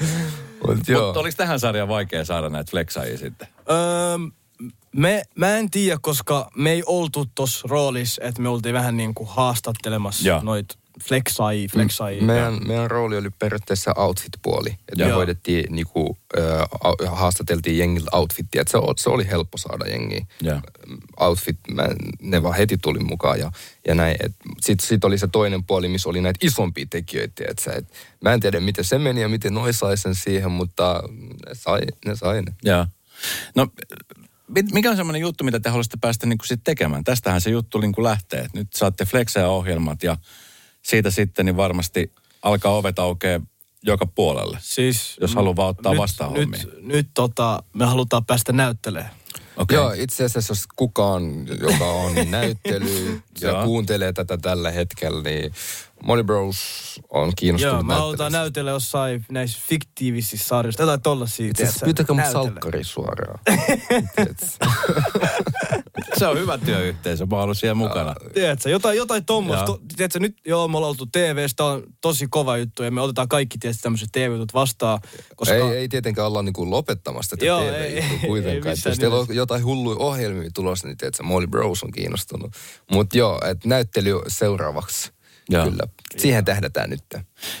Speaker 3: Mut
Speaker 2: mutta oliko tähän sarjaan vaikea saada näitä flexaajia sitten?
Speaker 4: Öö, me, mä en tiedä, koska me ei oltu tuossa roolissa, että me oltiin vähän niin kuin haastattelemassa
Speaker 2: Joo.
Speaker 4: noit flexai, flexai.
Speaker 3: Meidän, meidän rooli oli periaatteessa outfit-puoli. Että me
Speaker 4: Joo.
Speaker 3: hoidettiin, niinku, äh, haastateltiin jengiltä outfittia. Se, se oli helppo saada jengiä.
Speaker 2: Joo.
Speaker 3: Outfit, mä, ne vaan heti tuli mukaan ja, ja näin. Sitten sit oli se toinen puoli, missä oli näitä isompia tekijöitä. Et sä, et, mä en tiedä, miten se meni ja miten noi sai sen siihen, mutta ne sai ne. Sai ne.
Speaker 2: No, mikä on semmoinen juttu, mitä te haluaisitte päästä niin sit tekemään? Tästähän se juttu niin lähtee. Et Nyt saatte flexeja ohjelmat ja siitä sitten niin varmasti alkaa ovet aukeaa joka puolelle.
Speaker 4: Siis,
Speaker 2: Jos haluaa vaan ottaa
Speaker 4: nyt,
Speaker 2: vastaan
Speaker 4: nyt,
Speaker 2: hommia.
Speaker 4: nyt tota, me halutaan päästä näyttelemään.
Speaker 2: Okei.
Speaker 3: Joo, itse asiassa jos kukaan, joka on näyttely ja kuuntelee tätä tällä hetkellä, niin Molly Bros on kiinnostunut
Speaker 4: Joo, me halutaan
Speaker 3: näyttelystä.
Speaker 4: näytellä jossain näissä fiktiivisissä sarjoissa. Jotain tollasia.
Speaker 3: Itse asiassa pyytäkää mut salkkari suoraan.
Speaker 2: Se on hyvä työyhteisö, mä oon ollut siellä mukana.
Speaker 4: Tiedätkö, jotain, jotain tommoista. To, tiedätkö, nyt joo, me ollaan oltu TV-stä, on tosi kova juttu ja me otetaan kaikki tietysti tämmöiset TV-jutut vastaan. Koska
Speaker 3: ei, ei tietenkään olla niinku lopettamassa tätä
Speaker 4: Joo,
Speaker 3: TV
Speaker 4: ei-
Speaker 3: kuitenkaan. Jos teillä on jotain hulluja ohjelmia tulossa, niin tiedätkö, Molly Bros on kiinnostunut. Mutta joo, että näyttely seuraavaksi.
Speaker 2: Joo.
Speaker 3: Kyllä. Siihen tähdätään nyt.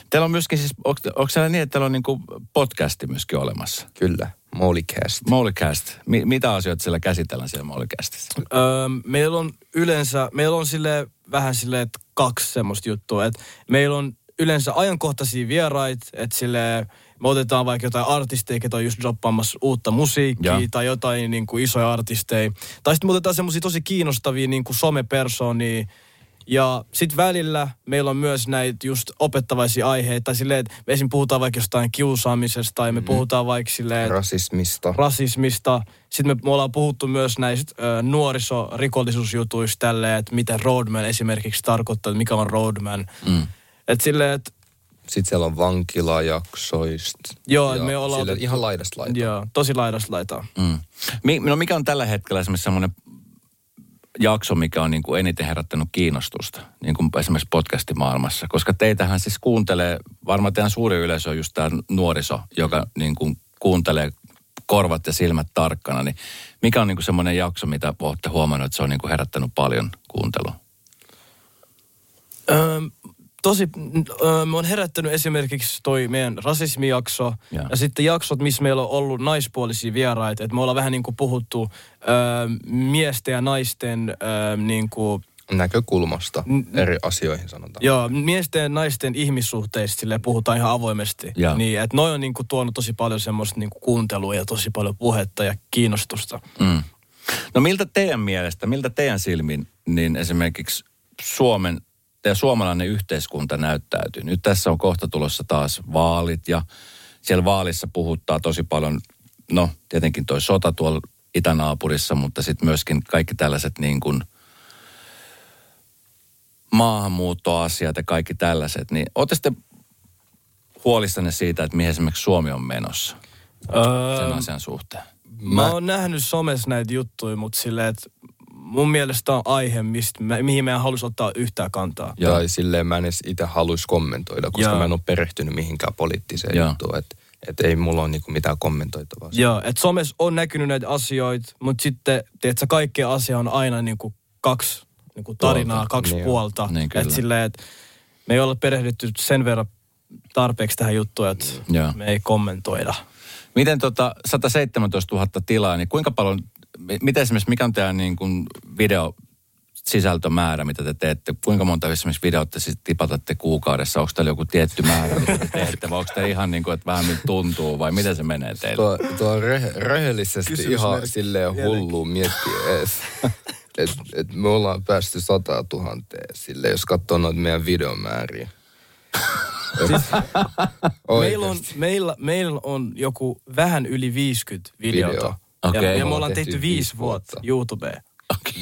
Speaker 2: Teillä on myöskin siis, onko, onko siellä niin, että teillä on niin kuin podcasti myöskin olemassa?
Speaker 3: Kyllä. Mollycast.
Speaker 2: Mollycast. Mi- mitä asioita siellä käsitellään siellä Mollycastissa?
Speaker 4: Öö, meillä on yleensä, meillä on sille vähän sille että kaksi semmoista juttua. Että meillä on yleensä ajankohtaisia vieraita, että sille me otetaan vaikka jotain artisteja, ketä on just droppaamassa uutta musiikkia
Speaker 2: Joo.
Speaker 4: tai jotain niin kuin isoja artisteja. Tai sitten me otetaan semmoisia tosi kiinnostavia niin kuin somepersoonia. Ja sitten välillä meillä on myös näitä just opettavaisia aiheita. Silleen, että me esim. puhutaan vaikka jostain kiusaamisesta tai me mm-hmm. puhutaan vaikka silleen,
Speaker 3: Rasismista.
Speaker 4: rasismista. Sitten me, me ollaan puhuttu myös näistä ö, nuorisorikollisuusjutuista tälleen, että mitä roadman esimerkiksi tarkoittaa, että mikä on roadman. Mm. Että silleen, että
Speaker 3: Sitten siellä on vankilajaksoista.
Speaker 4: Joo,
Speaker 3: ja
Speaker 4: me ollaan
Speaker 3: sille ihan laidasta laitaan.
Speaker 4: joo, tosi laidasta laitaa.
Speaker 2: Mm. Mi- no mikä on tällä hetkellä esimerkiksi semmoinen jakso, mikä on niin kuin eniten herättänyt kiinnostusta, niin kuin esimerkiksi podcastimaailmassa? Koska teitähän siis kuuntelee, varmaan teidän suuri yleisö on just tämä nuoriso, joka niin kuin kuuntelee korvat ja silmät tarkkana, niin mikä on niin kuin semmoinen jakso, mitä olette huomannut, että se on niin kuin herättänyt paljon kuuntelua?
Speaker 4: Tosi, öö, me on herättänyt esimerkiksi toi meidän rasismijakso
Speaker 2: Joo.
Speaker 4: ja sitten jaksot, missä meillä on ollut naispuolisia vieraita. Että me ollaan vähän niin kuin puhuttu öö, miesten ja naisten öö, niin kuin
Speaker 3: Näkökulmasta
Speaker 4: N-
Speaker 3: eri asioihin sanotaan.
Speaker 4: Joo, miesten ja naisten ihmissuhteista sille puhutaan ihan avoimesti.
Speaker 2: Joo.
Speaker 4: Niin, että noi on niinku tuonut tosi paljon semmoista niinku kuuntelua ja tosi paljon puhetta ja kiinnostusta.
Speaker 2: Mm. No miltä teidän mielestä, miltä teidän silmin, niin esimerkiksi Suomen ja suomalainen yhteiskunta näyttäytyy? Nyt tässä on kohta tulossa taas vaalit ja siellä vaalissa puhuttaa tosi paljon, no tietenkin toi sota tuolla itänaapurissa, mutta sitten myöskin kaikki tällaiset niin kuin maahanmuuttoasiat ja kaikki tällaiset, niin ootte sitten huolissanne siitä, että mihin esimerkiksi Suomi on menossa sen
Speaker 4: Öö,
Speaker 2: asian suhteen?
Speaker 4: mä oon nähnyt somessa näitä juttuja, mutta silleen, että mun mielestä on aihe, mistä, mä, mihin mä en halus ottaa yhtään kantaa.
Speaker 2: Joo.
Speaker 3: Tai silleen mä en edes itse haluaisi kommentoida, koska
Speaker 4: Joo.
Speaker 3: mä en ole perehtynyt mihinkään poliittiseen
Speaker 2: Joo.
Speaker 3: juttuun. Että et ei mulla ole niinku mitään kommentoitavaa.
Speaker 4: Joo, että somessa on näkynyt näitä asioita, mutta sitten, tiedätkö, kaikkea asia on aina niinku kaksi niinku tarinaa,
Speaker 2: Puolta.
Speaker 4: kaksi
Speaker 3: Niin
Speaker 4: puolta.
Speaker 2: Niin
Speaker 4: että silleen, että me ei olla perehdytty sen verran tarpeeksi tähän juttuun, että me ei kommentoida.
Speaker 2: Miten tota 117 000 tilaa, niin kuinka paljon, miten esimerkiksi, mikä on teidän niin kuin video sisältömäärä, mitä te teette? Kuinka monta esimerkiksi videoita siis tipatatte kuukaudessa? Onko teillä joku tietty määrä, mitä te teette? Vai onko te ihan niin kuin, että vähän miltä tuntuu? Vai miten se menee teille?
Speaker 3: Tuo, tuo on re, rehellisesti
Speaker 4: Kysymysmerkki.
Speaker 3: ihan silleen hullu miettiä edes. Et, et me ollaan päästy sata tuhanteen sille, jos katsoo noita meidän videomääriä.
Speaker 4: meillä, on, meillä, meillä on joku vähän yli 50 videota.
Speaker 3: Video.
Speaker 2: Okei.
Speaker 4: Ja, ja me ollaan tehty viisi vuotta YouTubeen.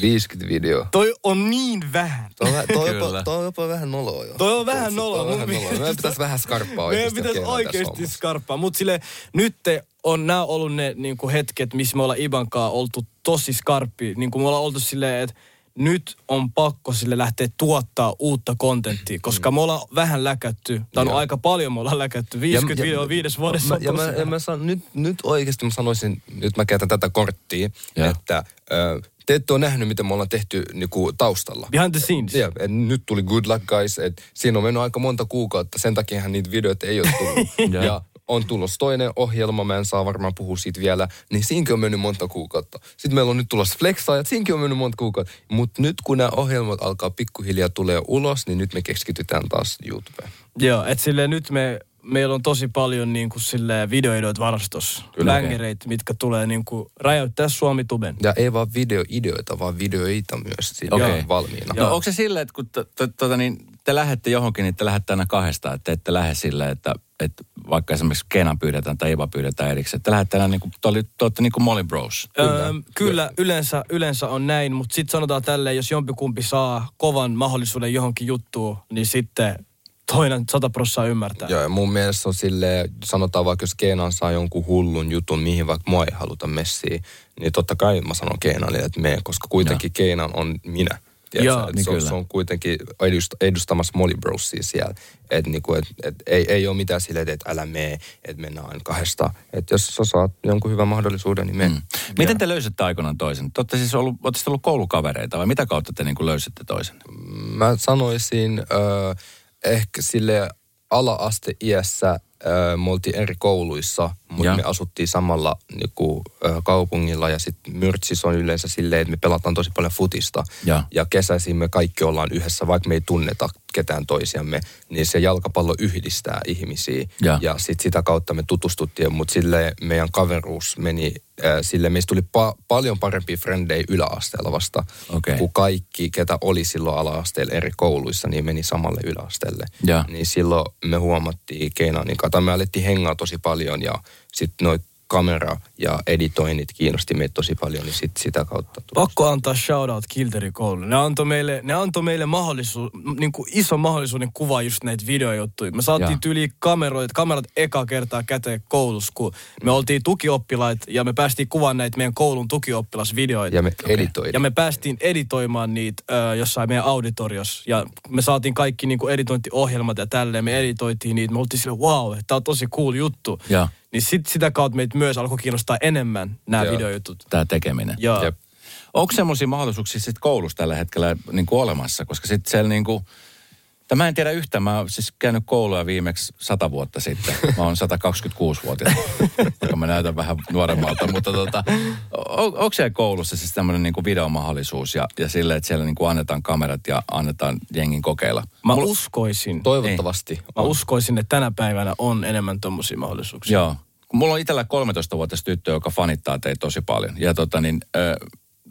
Speaker 3: 50 videoa.
Speaker 4: Toi on niin vähän.
Speaker 3: Toi, on- toi, jopa, toi on jopa vähän noloa jo.
Speaker 4: Toi on vähän noloa.
Speaker 3: Meidän pitäisi vähän skarppaa
Speaker 4: Meidän
Speaker 3: oikeasti
Speaker 4: pitäisi
Speaker 3: tekemään tässä
Speaker 4: oikeasti skarppaa. Mutta sille nyt on nämä ollut ne niinku hetket, missä me ollaan Ibankaa oltu tosi skarppi. Niinku me ollaan oltu silleen, että nyt on pakko sille lähteä tuottaa uutta kontenttia, koska me ollaan vähän läkätty. Tai on
Speaker 3: Joo.
Speaker 4: aika paljon me ollaan läkätty. 50 videoa viides vuodessa
Speaker 3: Mä, ja mä, ja mä san, nyt, nyt oikeasti mä sanoisin, nyt mä käytän tätä korttia,
Speaker 2: Joo.
Speaker 3: että ö, te ette ole nähnyt, mitä me ollaan tehty niinku, taustalla.
Speaker 4: Behind the scenes.
Speaker 3: Ja, et nyt tuli Good Luck Guys, että siinä on mennyt aika monta kuukautta, sen takia niitä videoita ei ole tullut.
Speaker 2: Joo.
Speaker 3: ja on tulossa toinen ohjelma, mä en saa varmaan puhua siitä vielä, niin siinäkin on mennyt monta kuukautta. Sitten meillä on nyt tulossa flexaajat, siinäkin on mennyt monta kuukautta. Mutta nyt kun nämä ohjelmat alkaa pikkuhiljaa tulee ulos, niin nyt me keskitytään taas YouTubeen.
Speaker 4: Joo, että nyt me, meillä on tosi paljon niin kuin silleen videoidoita varastossa.
Speaker 3: Kyllä.
Speaker 4: Längereitä, mitkä tulee niin kuin räjäyttää Suomi-tuben.
Speaker 3: Ja ei vaan videoideoita, vaan videoita myös siinä okay. valmiina.
Speaker 2: No onko se silleen, että kun to, to, tota, niin te lähette johonkin, niin te lähette aina kahdesta, että te ette lähde silleen, että, että vaikka esimerkiksi Kenan pyydetään tai Eva pyydetään erikseen, että lähdette aina niin kuin, te, te olette niin kuin Molly Bros.
Speaker 4: Kyllä, öö, kyllä yleensä, yleensä on näin, mutta sitten sanotaan tälleen, jos jompikumpi saa kovan mahdollisuuden johonkin juttuun, niin sitten toinen sata prossaa ymmärtää.
Speaker 3: Joo, ja mun mielestä on silleen, sanotaan vaikka jos Keenan saa jonkun hullun jutun, mihin vaikka mua ei haluta messiä, niin totta kai mä sanon Keenalle, että mene, koska kuitenkin Keenan on minä.
Speaker 4: Joo,
Speaker 3: Et
Speaker 2: niin
Speaker 3: se, on, se on kuitenkin edust, edustamassa Molly Brosia siellä. Että niinku, et, et, ei, ei ole mitään silleen, että älä mene, että mennään aina kahdesta. Että jos sä saat jonkun hyvän mahdollisuuden, niin mene. Mm.
Speaker 2: Miten te löysitte aikoinaan toisen? Te olette siis ollut, olette sitten ollut koulukavereita vai mitä kautta te niin kuin löysitte toisen?
Speaker 3: Mä sanoisin äh, ehkä sille ala-aste iässä äh, me oltiin eri kouluissa, mutta me asuttiin samalla niinku, kaupungilla ja sitten Myrtsis on yleensä silleen, että me pelataan tosi paljon futista.
Speaker 2: Ja.
Speaker 3: ja kesäisin me kaikki ollaan yhdessä, vaikka me ei tunneta ketään toisiamme, niin se jalkapallo yhdistää ihmisiä.
Speaker 2: Ja.
Speaker 3: ja sitten sitä kautta me tutustuttiin, mutta sille meidän kaveruus meni, äh, sille meistä tuli pa- paljon parempia frendejä yläasteella vasta,
Speaker 2: Okei.
Speaker 3: kun kaikki, ketä oli silloin ala-asteella eri kouluissa, niin meni samalle yläasteelle.
Speaker 2: Ja.
Speaker 3: Niin silloin me huomattiin Keinanin kanssa, tai me alettiin hengaa tosi paljon ja sitten noit kamera ja editoinnit kiinnosti meitä tosi paljon, niin sit sitä kautta tuli.
Speaker 4: Pakko antaa shoutout Kilteri koululle. Ne antoi meille, ne antoi meille mahdollisuus, niin kuin iso mahdollisuuden kuvaa just näitä videojuttuja. Me saatiin
Speaker 2: Jaa.
Speaker 4: tyyli kameroita, kamerat eka kertaa käteen koulussa, kun me oltiin tukioppilaita ja me päästiin kuvaamaan näitä meidän koulun tukioppilasvideoita.
Speaker 3: Ja me editoitiin.
Speaker 4: Ja me päästiin editoimaan niitä ö, jossain meidän auditoriossa. Ja me saatiin kaikki niinku editointiohjelmat ja tälleen. Me editoitiin niitä. Me oltiin sille, wow, tämä on tosi cool juttu.
Speaker 2: Ja.
Speaker 4: Niin sit sitä kautta meitä myös alkoi kiinnostaa enemmän nämä
Speaker 3: Joo.
Speaker 4: videojutut.
Speaker 2: Tämä tekeminen.
Speaker 4: Ja
Speaker 3: Jep.
Speaker 2: Onko semmoisia mahdollisuuksia sitten koulussa tällä hetkellä niin kuin olemassa? Koska sitten siellä niin kuin, tai mä en tiedä yhtään, mä oon siis käynyt koulua viimeksi sata vuotta sitten. Mä oon 126-vuotias, joka mä näytän vähän nuoremmalta. Mutta tota, on, onko siellä koulussa siis tämmöinen niin kuin videomahdollisuus ja, ja sille, että siellä niin kuin annetaan kamerat ja annetaan jengin kokeilla?
Speaker 4: mä
Speaker 2: Mulla-
Speaker 4: uskoisin,
Speaker 3: Toivottavasti.
Speaker 4: mä
Speaker 3: on.
Speaker 4: uskoisin, että tänä päivänä on enemmän tommosia mahdollisuuksia.
Speaker 2: Joo. Mulla on itsellä 13-vuotias tyttö, joka fanittaa teitä tosi paljon. Ja tota niin, ö,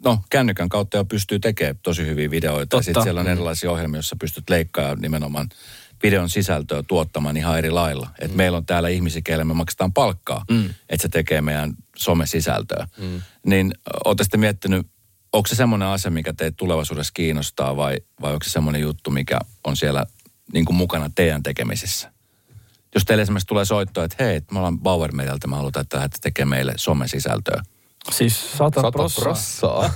Speaker 2: no kännykän kautta jo pystyy tekemään tosi hyviä videoita.
Speaker 4: Totta.
Speaker 2: Ja sitten siellä on erilaisia ohjelmia, joissa pystyt leikkaamaan nimenomaan videon sisältöä tuottamaan ihan eri lailla.
Speaker 3: Mm.
Speaker 2: Et meillä on täällä ihmisiä, keille me maksetaan palkkaa, mm. että se tekee meidän somesisältöä. Mm. Niin ootte sitten miettinyt, onko se semmoinen asia, mikä teitä tulevaisuudessa kiinnostaa vai, vai onko se semmoinen juttu, mikä on siellä niin kuin mukana teidän tekemisissä? Jos teille esimerkiksi tulee soitto, että hei, me ollaan Bauer Medialta, me halutaan, että lähdette tekemään meille somesisältöä.
Speaker 4: Siis sata,
Speaker 3: Sata
Speaker 4: prossaa.
Speaker 3: prossaa.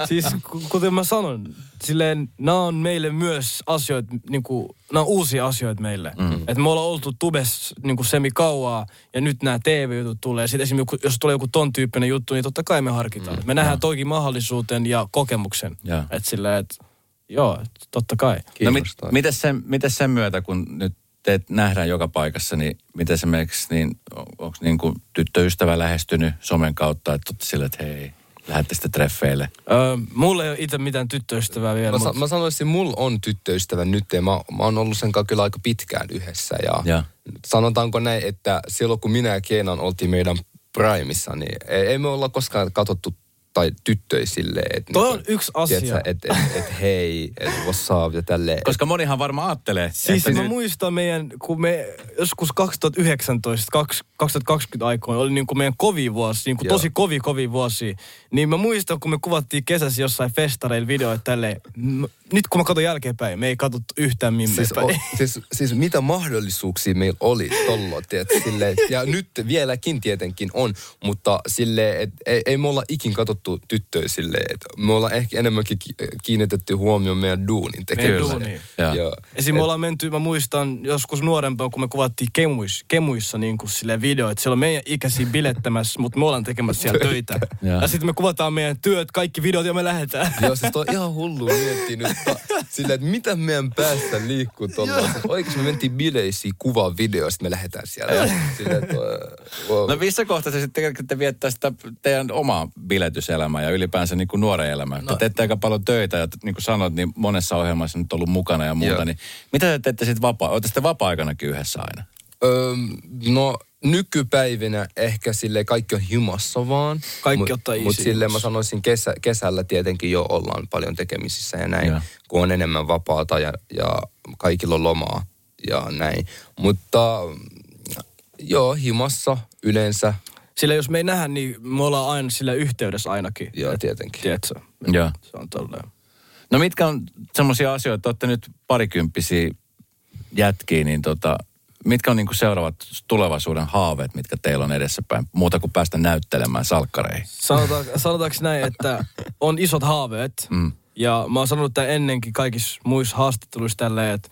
Speaker 4: siis ku- kuten mä sanon, silleen nämä on meille myös asioita, niinku, nämä on uusia asioita meille. Mm. Että me ollaan oltu tubes niinku semi kauaa ja nyt nämä TV-jutut tulee. Sitten esimerkiksi jos tulee joku ton tyyppinen juttu, niin totta kai me harkitaan. Mm. Me nähdään toikin mahdollisuuden ja kokemuksen.
Speaker 2: Joo.
Speaker 4: Että silleen, että joo, totta kai.
Speaker 2: No mit, miten, sen, miten sen myötä, kun nyt teet nähdään joka paikassa, niin miten esimerkiksi, niin onko niin kuin tyttöystävä lähestynyt somen kautta, että olette sille, että hei, lähdette sitten treffeille.
Speaker 4: Öö, mulla ei ole itse mitään tyttöystävää vielä.
Speaker 3: Mä, sa-
Speaker 4: mut-
Speaker 3: mä sanoisin, mulla on tyttöystävä nyt ja mä, mä oon ollut sen kanssa kyllä aika pitkään yhdessä. Ja,
Speaker 2: Ja.
Speaker 3: sanotaanko näin, että silloin kun minä ja Keenan oltiin meidän primissa, niin ei, ei me olla koskaan katsottu tai tyttöisille. Että
Speaker 4: Toi on yksi asia.
Speaker 3: Että et, et, hei, että what's up ja tälleen.
Speaker 2: Koska monihan varmaan ajattelee.
Speaker 4: Siis
Speaker 2: että
Speaker 4: mä
Speaker 2: nyt-
Speaker 4: muistan meidän, kun me joskus 2019, kaks- 2020 aikoina oli niin kuin meidän kovi vuosi, niin kuin
Speaker 3: Joo.
Speaker 4: tosi kovi kovi vuosi. Niin mä muistan, kun me kuvattiin kesässä jossain festareilla videoita tälleen. Nyt kun mä katson jälkeenpäin, me ei katsottu yhtään mimme
Speaker 3: Siis, o, siis, siis mitä mahdollisuuksia meillä oli tollo, tiedät, silleen, ja nyt vieläkin tietenkin on, mutta sille et ei, ei me olla ikin katsottu tyttöjä silleen, että me ollaan ehkä enemmänkin ki- kiinnitetty huomioon meidän duunin tekemiseen.
Speaker 4: duuniin.
Speaker 2: Joo.
Speaker 3: Ja,
Speaker 4: Esim. me ollaan menty, mä muistan joskus nuorempana, kun me kuvattiin kemuissa, kemuissa niin kuin silleen video, että siellä on meidän ikäisiä bilettämässä, mutta me ollaan tekemässä siellä töitä.
Speaker 2: Joo.
Speaker 4: ja sitten me kuvataan meidän työt, kaikki videot ja me lähdetään.
Speaker 3: Joo, siis on ihan hullu miettiä nyt ta, silleen, että mitä meidän päästä liikkuu tuolla. Oikeasti me mentiin bileisiin kuvaa videoa, sitten me lähdetään siellä. Silleen, että, wow.
Speaker 2: No missä kohtaa se sitten te viettää sitä teidän omaa biletyselämää ja ylipäänsä niin kuin nuoren elämää? No. Te teette aika paljon töitä ja niin kuin sanoit, niin monessa ohjelmassa nyt ollut mukana ja muuta.
Speaker 3: Joo.
Speaker 2: Niin mitä te teette sitten vapaa? Olette sitten vapaa-aikanakin yhdessä aina?
Speaker 3: Öö, no nykypäivinä ehkä sille kaikki on himassa vaan.
Speaker 4: Kaikki ottaa
Speaker 3: Mutta silleen mä sanoisin kesä, kesällä tietenkin jo ollaan paljon tekemisissä ja näin.
Speaker 2: Joo.
Speaker 3: Kun on enemmän vapaata ja, ja kaikilla on lomaa ja näin. Mutta joo, himassa yleensä.
Speaker 4: Sillä jos me ei nähdä, niin me ollaan aina sillä yhteydessä ainakin.
Speaker 3: Joo, tietenkin.
Speaker 4: Tiedätkö?
Speaker 2: Joo.
Speaker 4: Se on tolleen.
Speaker 2: No mitkä on semmoisia asioita, että olette nyt parikymppisiä jätkiä, niin tota, mitkä on niin kuin seuraavat tulevaisuuden haaveet, mitkä teillä on edessäpäin, muuta kuin päästä näyttelemään salkkareihin?
Speaker 4: Sanotaan, sanotaanko näin, että on isot haaveet.
Speaker 2: Mm.
Speaker 4: Ja mä oon sanonut tämän ennenkin kaikissa muissa haastatteluissa tälleen, että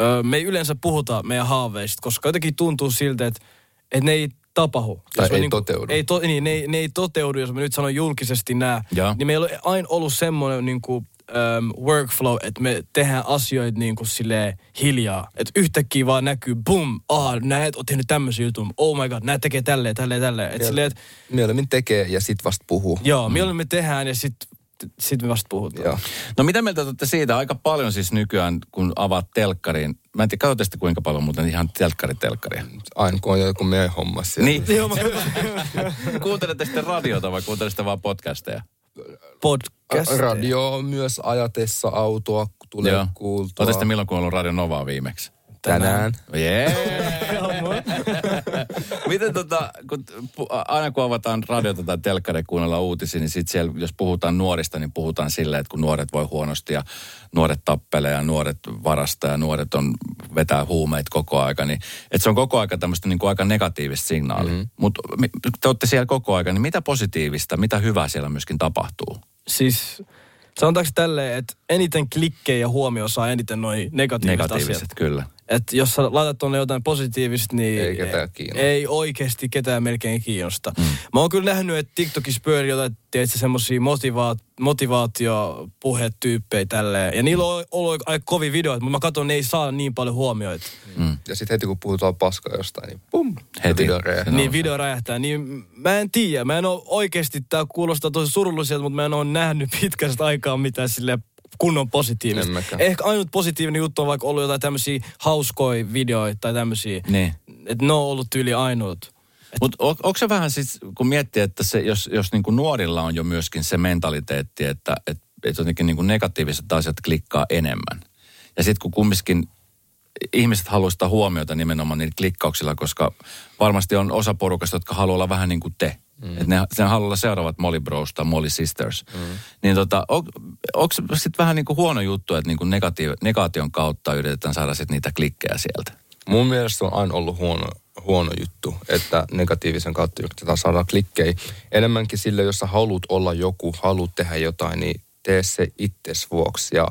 Speaker 4: ö, me ei yleensä puhuta meidän haaveista, koska jotenkin tuntuu siltä, että, että ne ei tapahdu.
Speaker 3: Tai
Speaker 4: Jos
Speaker 3: ei toteudu.
Speaker 4: Ei, to, niin, ne, ne ei toteudu, jos mä nyt sanon julkisesti nämä.
Speaker 2: Joo.
Speaker 4: Niin meillä on aina ollut semmoinen niin kuin, um, workflow, että me tehdään asioita niin kuin silleen hiljaa. Että yhtäkkiä vaan näkyy, bum, ah, näet, oot tehnyt tämmöisen jutun, oh my god, nää tekee tälleen, tälleen, tälleen. Et silleen, että
Speaker 3: Mieluummin tekee ja sit vast puhuu.
Speaker 4: joo, milloin me tehdään ja sitten sit me vasta puhutaan.
Speaker 3: Joo.
Speaker 2: No mitä mieltä olette siitä? Aika paljon siis nykyään, kun avaat telkkariin. Mä en tiedä, katsotte sitten kuinka paljon muuten ihan telkkaritelkkaria.
Speaker 3: Aina kun on joku meidän homma siellä.
Speaker 2: Niin. Kuuntelette sitten radiota vai kuuntelette vaan podcasteja?
Speaker 4: Podcast.
Speaker 3: Radio myös ajatessa autoa tulee
Speaker 2: Joo.
Speaker 3: kuultua.
Speaker 2: Sitten milloin kuunnellut Radio Novaa viimeksi?
Speaker 3: Tänään.
Speaker 2: Jee! Miten tota, kun, aina kun avataan radiota tai telkkaria kuunnella uutisia, niin sit siellä, jos puhutaan nuorista, niin puhutaan silleen, että kun nuoret voi huonosti ja nuoret tappelee ja nuoret varastaa ja nuoret on, vetää huumeita koko aika, niin että se on koko aika tämmöistä niin kuin aika negatiivista signaalia. Mm-hmm. Mutta te olette siellä koko aika, niin mitä positiivista, mitä hyvää siellä myöskin tapahtuu?
Speaker 4: Siis sanotaanko tälleen, että eniten klikkejä ja huomio saa eniten noin negatiiviset,
Speaker 2: Negatiiviset,
Speaker 4: asiat.
Speaker 2: kyllä.
Speaker 4: Että jos sä laitat tuonne jotain positiivista, niin
Speaker 3: Ei ketään kiinnosta.
Speaker 4: ei oikeasti ketään melkein kiinnosta. Mm. Mä oon kyllä nähnyt, että TikTokissa pyörii jotain, tiedätkö, semmosia motivaat, motivaatiopuhetyyppejä tälleen. Ja niillä on ollut aika kovia videoita, mutta mä katson, ne ei saa niin paljon huomioita.
Speaker 2: Mm.
Speaker 3: Ja sitten heti kun puhutaan paskaa jostain, niin pum,
Speaker 2: Heti.
Speaker 3: video räjähtää.
Speaker 4: Niin video räjähtää. Niin mä en tiedä. Mä en ole oikeasti, tää kuulostaa tosi surulliselta, mutta mä en ole nähnyt pitkästä aikaa mitään sille kunnon positiivista. Ehkä ainut positiivinen juttu on vaikka ollut jotain tämmöisiä hauskoja videoita tai tämmöisiä.
Speaker 2: Niin.
Speaker 4: Että ne on ollut tyyli ainut.
Speaker 2: Mutta on, onko se vähän siis, kun miettii, että se, jos, jos niin kuin nuorilla on jo myöskin se mentaliteetti, että et, et jotenkin niin kuin negatiiviset asiat klikkaa enemmän. Ja sitten kun kumminkin ihmiset haluaa sitä huomiota nimenomaan niillä klikkauksilla, koska varmasti on osa porukasta, jotka haluaa olla vähän niin kuin te. Mm. Että ne, ne haluaa olla seuraavat Molly Bros tai Molly Sisters. Mm. Niin tota, on, onko sitten vähän niin kuin huono juttu, että niin kuin negatiiv, negaation kautta yritetään saada sitten niitä klikkejä sieltä?
Speaker 3: Mun mielestä on aina ollut huono, huono juttu, että negatiivisen kautta yritetään saada klikkejä. Enemmänkin sille, jos sä haluat olla joku, haluat tehdä jotain, niin tee se itses vuoksi ja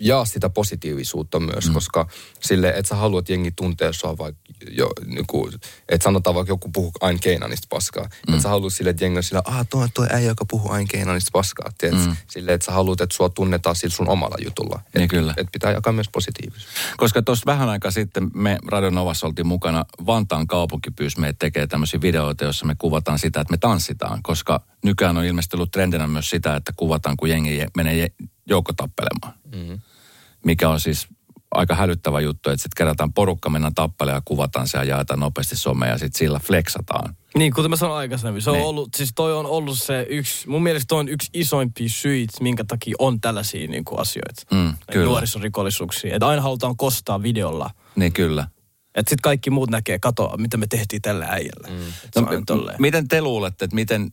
Speaker 3: jaa sitä positiivisuutta myös, mm. koska sille, että sä haluat jengi tuntea sua vaikka jo, niinku, että sanotaan vaikka joku puhuu aina Keinanista paskaa. Mm. Että sä haluat sille, että jengi on sillä, ah, tuo, tuo äijä, joka puhuu aina Keinanista paskaa. Tiedät? Mm. Sille, että sä haluat, että sua tunnetaan sillä sun omalla jutulla.
Speaker 2: Niin
Speaker 3: Et-
Speaker 2: kyllä.
Speaker 3: Että pitää jakaa myös positiivisuutta.
Speaker 2: Koska tuossa vähän aikaa sitten me Radio Novassa oltiin mukana, Vantaan kaupunki pyysi meitä tekemään tämmöisiä videoita, joissa me kuvataan sitä, että me tanssitaan. Koska nykyään on ilmeisesti ollut trendinä myös sitä, että kuvataan, kun jengi je- menee joukkotappelemaan. Mm-hmm. Mikä on siis aika hälyttävä juttu, että sitten kerätään porukka, mennään tappelemaan ja kuvataan se ja jaetaan nopeasti somea ja sitten sillä flexataan.
Speaker 4: Niin, kuten mä sanoin aikaisemmin, se on
Speaker 2: Niin.
Speaker 4: ollut, siis toi on ollut se yksi, mun mielestä toi on yksi isoimpia syitä, minkä takia on tällaisia niin kuin asioita.
Speaker 2: Mm, kyllä.
Speaker 4: Nuorisorikollisuuksia. Että aina halutaan kostaa videolla.
Speaker 2: Niin kyllä.
Speaker 4: Että sitten kaikki muut näkee, kato, mitä me tehtiin tällä äijällä. Mm. Aina tolleen.
Speaker 2: miten te luulette, että miten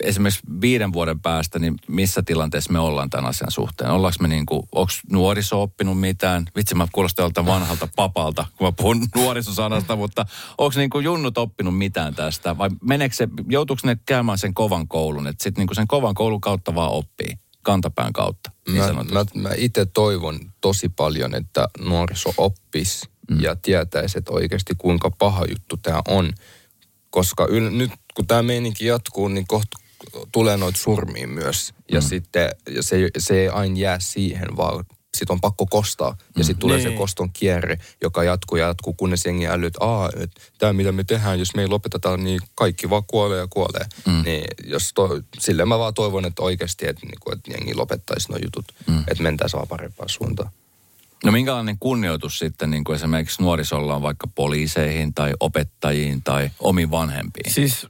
Speaker 2: esimerkiksi viiden vuoden päästä, niin missä tilanteessa me ollaan tämän asian suhteen? Ollaanko me niin kuin, onko nuoriso oppinut mitään? Vitsi, mä kuulostan joltain vanhalta papalta, kun mä puhun nuorisosanasta, mutta onko niin kuin junnut oppinut mitään tästä? Vai meneekö se, joutuuko ne käymään sen kovan koulun, että sitten niin kuin sen kovan koulun kautta vaan oppii, kantapään kautta? Niin
Speaker 3: Mä,
Speaker 2: sanotusti.
Speaker 3: mä, mä itse toivon tosi paljon, että nuoriso oppis mm. ja tietäisi, että oikeasti kuinka paha juttu tämä on. Koska yl, nyt kun tämä meininki jatkuu, niin kohta tulee noita surmiin myös. Ja mm. sitten ja se, se ei aina jää siihen, vaan sit on pakko kostaa. Ja sitten tulee
Speaker 4: Niin.
Speaker 3: se koston kierre, joka jatkuu ja jatkuu, kunnes jengi älyy, että Aa, et, tämä mitä me tehdään, jos me ei lopeteta, niin kaikki vaan kuolee ja kuolee. Mm. Niin jos to, silleen mä vaan toivon, että oikeasti, että, niinku, että jengi lopettaisi nuo jutut, mm. että mentäisiin vaan parempaan suuntaan.
Speaker 2: No minkälainen kunnioitus sitten niin kuin esimerkiksi nuorisolla on vaikka poliiseihin tai opettajiin tai omiin vanhempiin?
Speaker 4: Siis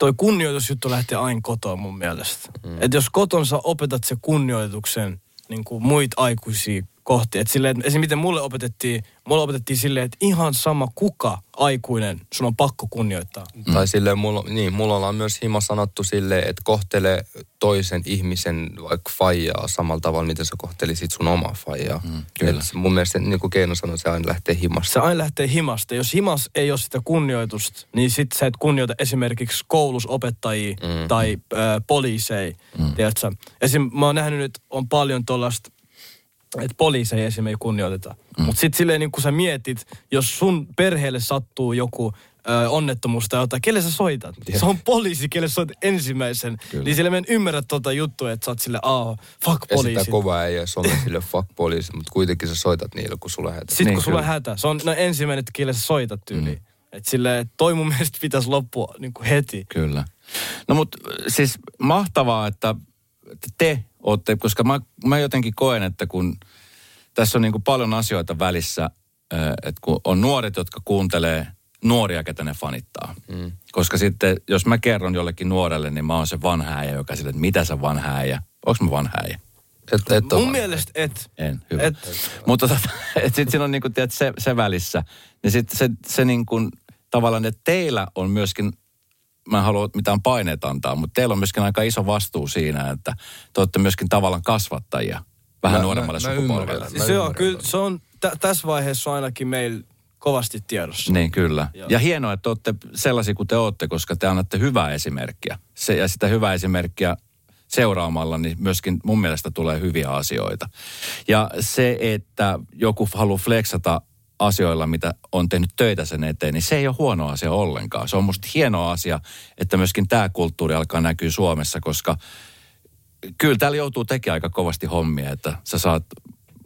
Speaker 4: toi kunnioitusjuttu lähtee aina kotoa mun mielestä. Mm. Että jos kotonsa opetat se kunnioituksen niin kuin muita aikuisia kohti. Että silleen, että esimerkiksi miten mulle opetettiin, mulle opetettiin silleen, että ihan sama kuka aikuinen sun on pakko kunnioittaa.
Speaker 3: Mm. Tai silleen, mulla, niin, mulla ollaan myös hima sanottu silleen, että kohtele toisen ihmisen vaikka faijaa samalla tavalla, miten sä kohtelisit sun omaa faijaa. Mm,
Speaker 2: kyllä.
Speaker 3: Et mun mielestä, niin kuin Keino sanoi, se aina lähtee himasta.
Speaker 4: Se aina lähtee himasta. Jos himas ei ole sitä kunnioitusta, niin sit sä et kunnioita esimerkiksi koulusobettajia mm. tai ö, poliiseja. Mm. Tiedätkö? Esim. mä oon nähnyt nyt, on paljon tuollaista, että poliiseja esim. ei kunnioiteta. Mm. Mutta sitten silleen niin kun sä mietit, jos sun perheelle sattuu joku ö, onnettomuus tai jotain, kelle sä soitat? Se on poliisi, kelle sä soitat ensimmäisen. Kyllä. Niin sille mä en ymmärrä tuota juttua, että sä oot sille, aah, fuck
Speaker 3: Ja
Speaker 4: poliisi.
Speaker 3: sitä kovaa ei some sille fuck poliisi, mutta kuitenkin sä soitat niille, kun sulla hätä.
Speaker 4: Sitten
Speaker 2: Niin,
Speaker 4: kun sulla on hätä, se on no, ensimmäinen, kelle sä soitat tyyliin. Mm. Että silleen, toi mun mielestä pitäisi loppua niin kuin heti.
Speaker 2: Kyllä. No mutta siis mahtavaa, että että te olette, koska mä, mä jotenkin koen, että kun tässä on niin kuin paljon asioita välissä, että kun on nuoret, jotka kuuntelee nuoria, ketä ne fanittaa. Mm. Koska sitten, jos mä kerron jollekin nuorelle, niin mä oon se vanha äijä, joka sille, että mitä sä vanha äijä? Onks mä vanha äijä?
Speaker 3: Et, et
Speaker 4: Mun mielestä et.
Speaker 2: En, hyvä.
Speaker 4: Et,
Speaker 2: Mutta tota, et sitten siinä on niinku, tiedät, se, se välissä. Niin sitten se, se niinku, tavallaan, että teillä on myöskin, mä en halua mitään paineita antaa, mutta teillä on myöskin aika iso vastuu siinä, että te olette myöskin tavallaan kasvattajia vähän
Speaker 3: Mä-
Speaker 2: nuoremmalle
Speaker 3: mä-
Speaker 2: sukupolvelle.
Speaker 4: siis
Speaker 3: Mä
Speaker 4: se on kyllä, se on tä, tässä vaiheessa ainakin meillä kovasti tiedossa.
Speaker 2: Niin, kyllä.
Speaker 4: Joo.
Speaker 2: Ja hienoa, että olette sellaisia kuin te olette, koska te annatte hyvää esimerkkiä. Se, ja sitä hyvää esimerkkiä seuraamalla, niin myöskin mun mielestä tulee hyviä asioita. Ja se, että joku haluaa flexata asioilla, mitä on tehnyt töitä sen eteen, niin se ei ole huono asia ollenkaan. Se on musta hieno asia, että myöskin tämä kulttuuri alkaa näkyä Suomessa, koska kyllä täällä joutuu tekemään aika kovasti hommia, että sä saat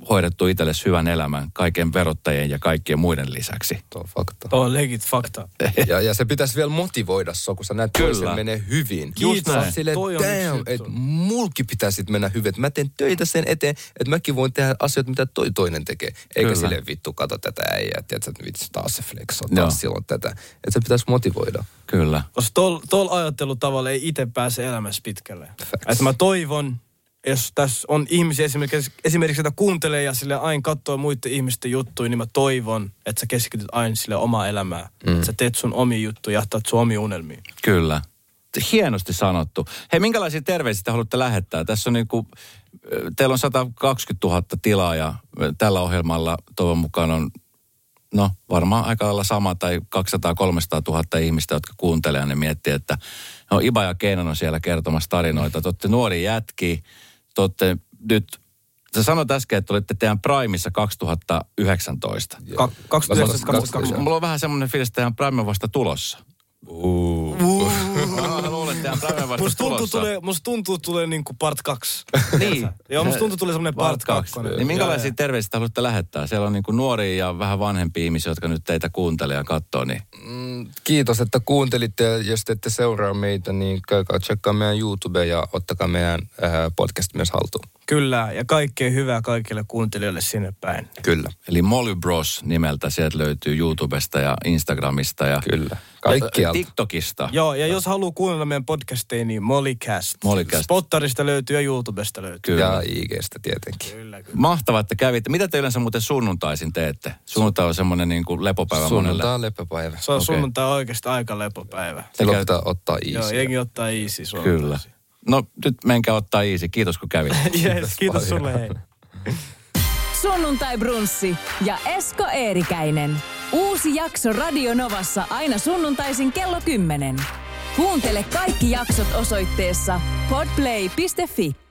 Speaker 2: hoidettu itsellesi hyvän elämän kaiken verottajien ja kaikkien muiden lisäksi.
Speaker 3: Tuo on fakta.
Speaker 4: Tuo on legit fakta.
Speaker 3: Ja, ja se pitäisi vielä motivoida sua, kun sä näet
Speaker 2: Kyllä.
Speaker 3: toisen menee hyvin.
Speaker 2: Just näin.
Speaker 3: Silleen,
Speaker 4: Toi
Speaker 3: damn, että mulki pitäisi mennä hyvin. Että mä teen töitä sen eteen, että mäkin voin tehdä asioita, mitä toi toinen tekee. Eikä
Speaker 2: Kyllä.
Speaker 3: silleen vittu, kato tätä äijää, tiedätkö, että vitsi taas se flex on,
Speaker 2: Joo.
Speaker 3: taas silloin tätä. Että se pitäisi motivoida.
Speaker 2: Kyllä.
Speaker 4: Koska tuolla ajattelutavalla ei itse pääse elämässä pitkälle. Että mä toivon, jos tässä on ihmisiä esimerkiksi, esimerkiksi että kuuntelee ja sille aina katsoo muiden ihmisten juttuja, niin mä toivon, että sä keskityt aina sille omaa elämää. Mm. Että sä teet sun omia juttuja ja sun omia unelmia.
Speaker 2: Kyllä. Hienosti sanottu. Hei, minkälaisia terveisiä te haluatte lähettää? Tässä on niinku, teillä on 120 000 tilaa tällä ohjelmalla toivon mukaan on, no varmaan aika lailla sama tai 200-300 000 ihmistä, jotka kuuntelee ja ne miettii, että no Iba ja Keinon on siellä kertomassa tarinoita. Te olette nuori jätki, te olette nyt, sä sanoit äsken, että olitte teidän Primeissa 2019.
Speaker 4: Ka- 2019,
Speaker 3: Mä sanon,
Speaker 4: 2020.
Speaker 2: Mulla on vähän semmoinen fiilis, että teidän Prime on vasta tulossa. Luulen, että tehdään Prime vasta
Speaker 4: Musta tuntuu,
Speaker 2: tulossa.
Speaker 4: tulee, musta tuntuu tulee niinku part 2.
Speaker 2: Niin.
Speaker 4: Joo, musta tuntuu tulee semmonen part 2.
Speaker 2: Niin minkälaisia terveisiä haluatte lähettää? Siellä on niin kuin nuoria ja vähän vanhempia ihmisiä, jotka nyt teitä kuuntelee ja katsoo. Niin
Speaker 3: Mm, Kiitos, että kuuntelitte. ja Jos te ette seuraa meitä, niin käykää tsekkaa meidän YouTube ja ottakaa meidän äh, podcast myös haltuun.
Speaker 4: Kyllä, ja kaikkea hyvää kaikille kuuntelijoille sinne päin.
Speaker 3: Kyllä,
Speaker 2: Eli Molly Bros nimeltä sieltä löytyy YouTubesta ja Instagramista ja
Speaker 3: kyllä. Kaikkialta.
Speaker 2: TikTokista.
Speaker 4: Joo, ja jos haluaa kuunnella meidän podcasteja, niin Mollycast.
Speaker 2: Mollycast.
Speaker 4: Spottarista löytyy ja YouTubesta löytyy.
Speaker 2: Kyllä.
Speaker 3: Ja IGstä tietenkin.
Speaker 4: Kyllä, kyllä.
Speaker 2: Mahtavaa, että kävitte. Mitä te yleensä muuten sunnuntaisin teette? Sunnuntai on semmoinen niin kuin lepopäivä monelle.
Speaker 3: Sunnuntai on lepäpäivä.
Speaker 4: Se on
Speaker 2: Okei.
Speaker 4: sunnuntai oikeasti aika lepopäivä.
Speaker 3: Silloin pitää ottaa
Speaker 4: Joo,
Speaker 3: easy.
Speaker 4: jengi ottaa easy sunnuntai.
Speaker 2: Kyllä. No nyt menkää ottaa easy. Kiitos kun kävit.
Speaker 4: Yes, kiitos sulle hei.
Speaker 1: Sunnuntai Brunssi ja Esko Eerikäinen. Uusi jakso Radio Novassa aina sunnuntaisin kello 10. Kuuntele kaikki jaksot osoitteessa podplay.fi.